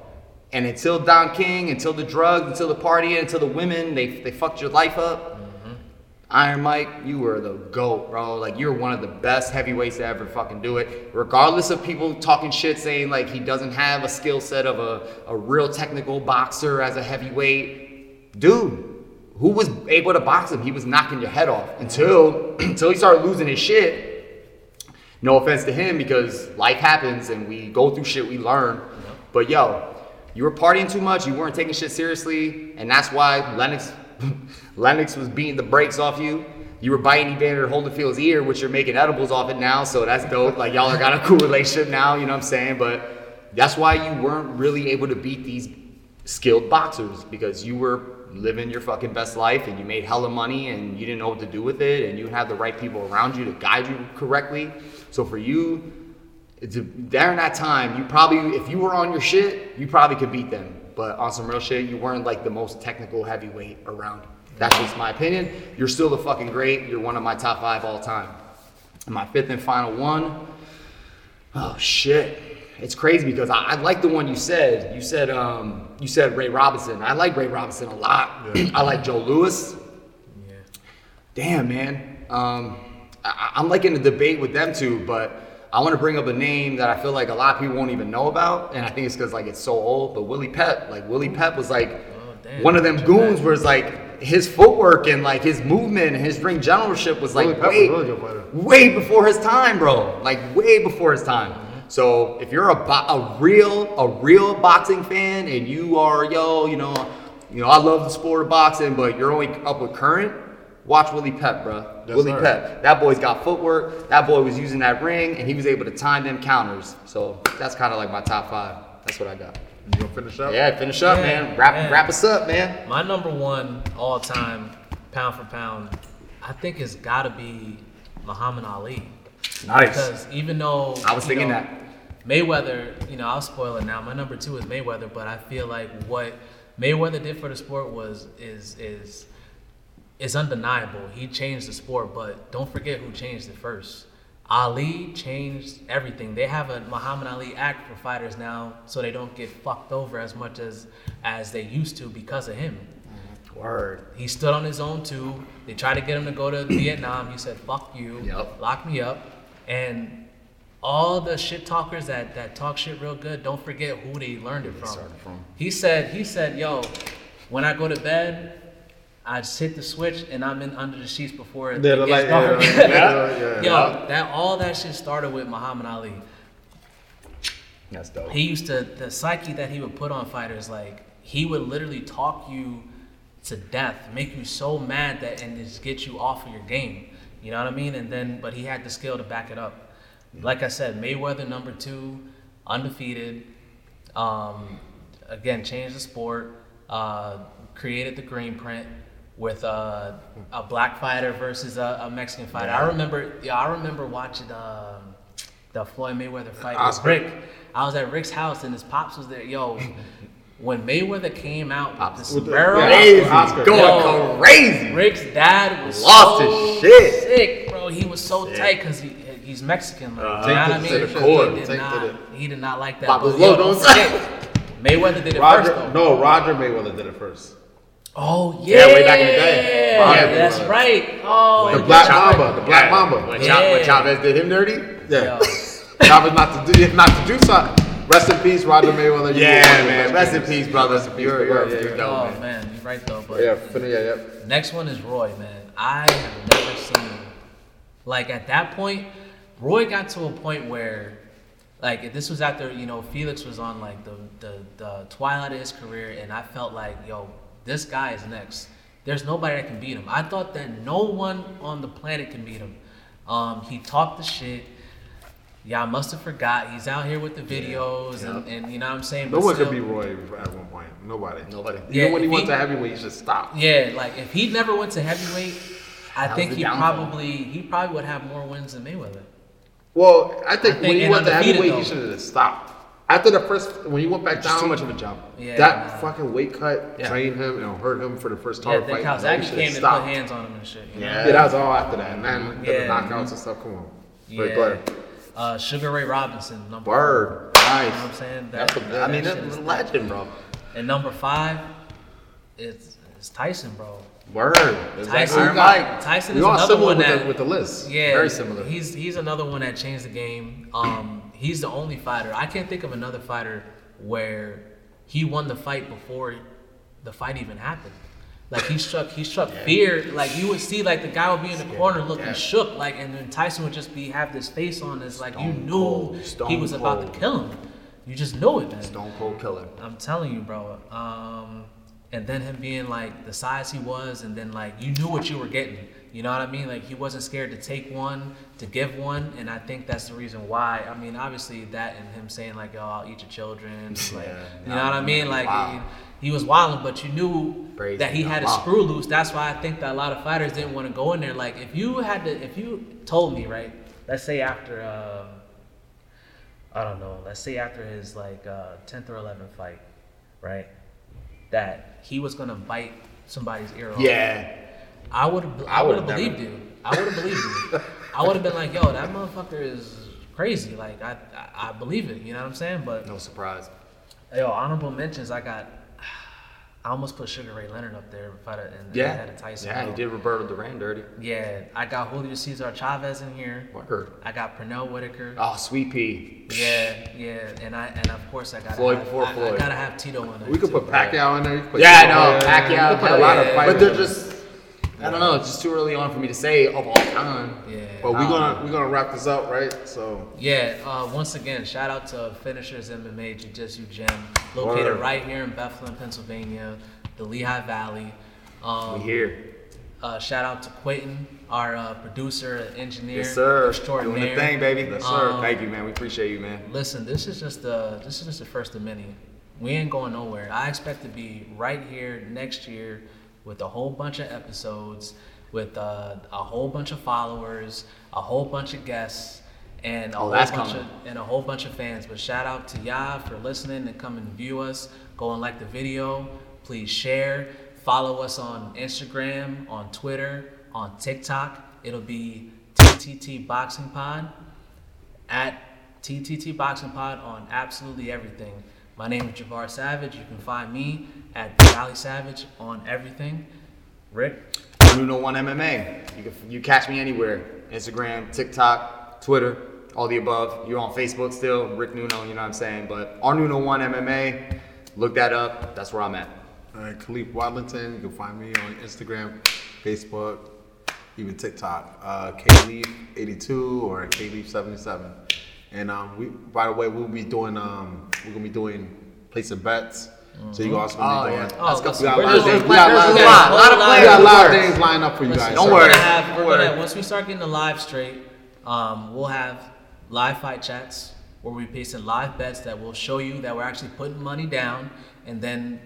And until Don King, until the drugs, until the party, until the women, they, they fucked your life up. Iron Mike, you were the GOAT, bro. Like, you're one of the best heavyweights to ever fucking do it. Regardless of people talking shit, saying like he doesn't have a skill set of a, a real technical boxer as a heavyweight. Dude, who was able to box him? He was knocking your head off until until he started losing his shit. No offense to him because life happens and we go through shit, we learn. But yo, you were partying too much, you weren't taking shit seriously, and that's why Lennox Lennox was beating the brakes off you. You were biting Evander Holyfield's ear, which you're making edibles off it now, so that's dope. Like y'all are got a cool relationship now, you know what I'm saying? But that's why you weren't really able to beat these skilled boxers because you were living your fucking best life and you made hella money and you didn't know what to do with it and you had the right people around you to guide you correctly. So for you, during that time, you probably, if you were on your shit, you probably could beat them. But on some real shit, you weren't like the most technical heavyweight around. That's just my opinion. You're still the fucking great. You're one of my top five all time. My fifth and final one, oh shit. It's crazy because I, I like the one you said. You said um, you said Ray Robinson. I like Ray Robinson a lot. I like Joe Louis. Yeah. Damn, man. Um, I, I'm like in a debate with them two, but I want to bring up a name that I feel like a lot of people won't even know about, and I think it's because like it's so old. But Willie Pep, like Willie Pep was like Oh, one of them goons where it's like his footwork and like his movement and his ring generalship was like was way, really way before his time, bro. Like way before his time. So if you're a bo- a real a real boxing fan and you are yo, you know, you know I love the sport of boxing, but you're only up with current. Watch Willie Pep, bro. Yes, Willie sir. Pep. That boy's got footwork. That boy was using that ring, and he was able to time them counters. So that's kind of like my top five. That's what I got. You gonna finish up? Yeah, finish up, Yeah, man. Wrap man. wrap us up, man. My number one all time, pound for pound, I think it's got to be Muhammad Ali. Nice. Because even though I was thinking know, that. Mayweather, you know, I'll spoil it now. My number two is Mayweather, but I feel like what Mayweather did for the sport was is is is undeniable. He changed the sport, but don't forget who changed it first. Ali changed everything. They have a Muhammad Ali Act for fighters now, so they don't get fucked over as much as as they used to because of him. Mm-hmm. Word. He stood on his own too. They tried to get him to go to Vietnam. He said, "Fuck you, Yep. lock me up." And all the shit talkers that that talk shit real good, don't forget who they learned it from. from. He said, he said, "Yo, when I go to bed, I just hit the switch and I'm in under the sheets before it Yeah, the gets light- dark." yeah, yeah, yeah, yeah. Yo, that all that shit started with Muhammad Ali. That's dope. He used to the psyche that he would put on fighters, like he would literally talk you to death, make you so mad that and just get you off of your game. You know what I mean? And then but he had the skill to back it up. Like I said, Mayweather number two, undefeated. Um, again, changed the sport. Uh, created the green print with uh, a black fighter versus a, a Mexican fighter. I remember, yeah, I remember watching um, the Floyd Mayweather fight with Oscar. Rick. I was at Rick's house and his pops was there. Yo, when Mayweather came out with the With the- sombrero, yeah. Crazy. Oscar. Going Yo. crazy. Rick's dad was Lost so his shit. sick, bro. He was so tight because he he's Mexican. Like, Uh-huh. you know what I mean? to the He did Take not- the- he did not like that. Pop But his yo, don't forget, Mayweather did it Roger, first though. no, Roger Mayweather did it first. Oh yeah, Yeah, way back in the day. Yeah, Roger that's Mayweather. right. Oh, The yeah. Black Mamba, the Black Mamba. When, Yeah. When Chavez did him dirty? Yeah. Yo. Chavez not to do not to do something. Rest in peace, Roger Mayweather. You Yeah, were one of the man. best Rest in peace, brother. Rest in peace, You're, brother. you're, Yeah, you're yeah. Oh dope, man. man, you're right though. But Yeah, fin- yeah, yeah. Next one is Roy, man. I have never seen like at that point, Roy got to a point where like this was after, you know, Felix was on like the, the the twilight of his career and I felt like, yo, this guy is next. There's nobody that can beat him. I thought that no one on the planet can beat him. Um, he talked the shit. Y'all must have forgot. He's out here with the videos and, and you know what I'm saying? No But one could still- beat Roy at one point. Nobody. Nobody. Even Yeah, when he if went he- to heavyweight, he just stopped. Yeah, like if he never went to heavyweight, I That think he the downfall. probably he probably would have more wins than Mayweather. Well, I think, I think when he went to heavyweight, though. he should have stopped. After the first, when he went back Just down, too much of a jump. Yeah, that nah. fucking weight cut Yeah. drained him and hurt him for the first Yeah, title then fight. Kawasaki He came and stopped. put hands on him and shit. You know? Yeah. Yeah, that was all after that, man. The Yeah. knockouts and stuff. Come on. But Yeah. go. Uh, Sugar Ray Robinson, number Word. four. Nice. You know what I'm saying? That's That- a, I mean, that that's a legend, bro. And number five, it's, it's Tyson, bro. Word. Tyson, Exactly. Iron Mike. Tyson is another similar one with that the, with the list. Yeah, Very similar. He's he's another one that changed the game. Um, he's the only fighter. I can't think of another fighter where he won the fight before the fight even happened. Like he struck, he struck fear. Like you would see, like the guy would be in the corner looking Yeah. shook, like, and then Tyson would just be have this face on, this like you knew cold, he stone was about to kill him. You just knew it, man. Stone Cold Killer. I'm telling you, bro. Um, and then him being like the size he was, and then like you knew what you were getting. You know what I mean? Like he wasn't scared to take one, to give one, and I think that's the reason why. I mean, obviously that and him saying like, "Oh, I'll eat your children," like, Yeah, you know what I mean? Like wow. he, he was wilding, but you knew that he had Wow. screw loose. That's why I think that a lot of fighters didn't want to go in there. Like if you had to, if you told me, right? Let's say after. Um, I don't know. Let's say after his like uh, 10th or 11th fight, right? That he was gonna bite somebody's ear off. Yeah. I would have. I I would have believed you. I would have believed you. I would have been like, yo, that motherfucker is crazy. Like I, I, I believe it. You know what I'm saying? But No surprise. yo, honorable mentions. I got. I almost put Sugar Ray Leonard up there if I'd and, Yeah. and had a Tyson. Yeah, you Hill. did Roberto Duran dirty. Yeah, I got Julio Cesar Chavez in here. Word. I got Pernell Whitaker. Oh, Sweet Pea. Yeah, yeah, and I and of course I got Floyd have, before I, I Floyd. gotta have Tito in there. We could too. put Pacquiao in there. put Yeah, I Tito know. in there. Pacquiao. You could put a lot yeah. of fighters. But they're just, I don't know, it's just too early on for me to say of all time. Yeah. But we're Um, gonna we're gonna wrap this up, right? So Yeah, uh, once again, shout out to Finishers MMA Jiu Jitsu Gym, located Word. right here in Bethlehem, Pennsylvania, the Lehigh Valley. Um, We here. Uh, shout out to Quentin, our uh, producer, engineer, Yes, sir. Doing the thing, baby. Yes, sir. Um, Thank you, man. We appreciate you, man. Listen, this is just the this is just the first of many. We ain't going nowhere. I expect to be right here next year with a whole bunch of episodes, with uh, a whole bunch of followers, a whole bunch of guests, and a Oh, whole bunch of and a whole bunch of fans. But shout out to y'all for listening and coming to view us. Go and like the video. Please share. Follow us on Instagram, on Twitter, on TikTok. It'll be TTT Boxing Pod at TTT Boxing Pod on absolutely everything. My name is Jevar Savage. You can find me at Valley Savage on everything. Rick, Nuno One MMA. You can you catch me anywhere. Instagram, TikTok, Twitter, all the above. You're on Facebook still, Rick Nuno. You know what I'm saying? But our Nuno One MMA. Look that up. That's where I'm at. All right, Khalife Wadlington. You can find me on Instagram, Facebook, even TikTok. Uh, KLeaf82 or KLeaf77. And um, we, by the way, we'll be doing um, we're gonna be doing placing bets. So you guys Oh, gonna be yeah. doing. Oh, Let's go. We got a lot of things. we got a lot of lot of things. we got a lot of things lined up for you Listen, guys. don't we're worry. Gonna have, we're gonna, once we start getting the live straight, um, we'll have live fight chats where we pasting live bets that will show you that we're actually putting money down, and then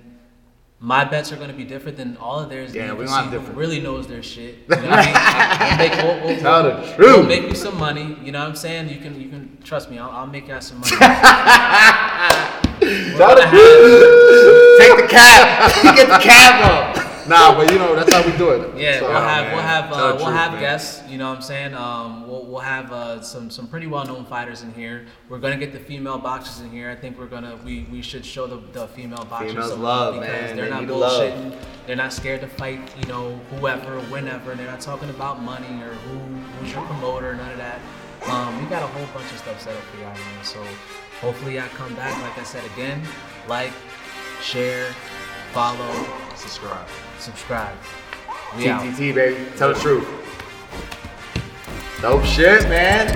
my bets are going to be different than all of theirs. Yeah, we have different. really knows their shit. You know what I mean? Make, we'll, we'll, Tell the truth. We'll make you some money. You know what I'm saying? You can, you can trust me. I'll, I'll make you some money. We're gonna Take the cap. Get the cap up. Nah, but you know that's how we do it. Yeah, So, we'll have man. we'll have uh, we'll truth, have man. guests. You know what I'm saying? Um, we'll we'll have uh, some some pretty well known fighters in here. We're gonna get the female boxers in here. I think we're gonna we, we should show the, the female boxers Females some love, because man. they're They not the love. bullshitting. They're not scared to fight. You know whoever, whenever. They're not talking about money or who who's your promoter. None of that. Um, we got a whole bunch of stuff set up for y'all, man. So hopefully y'all come back. Like I said again, like, share, follow, subscribe. Subscribe. We out. TTT, baby. Tell the truth. Dope shit, man.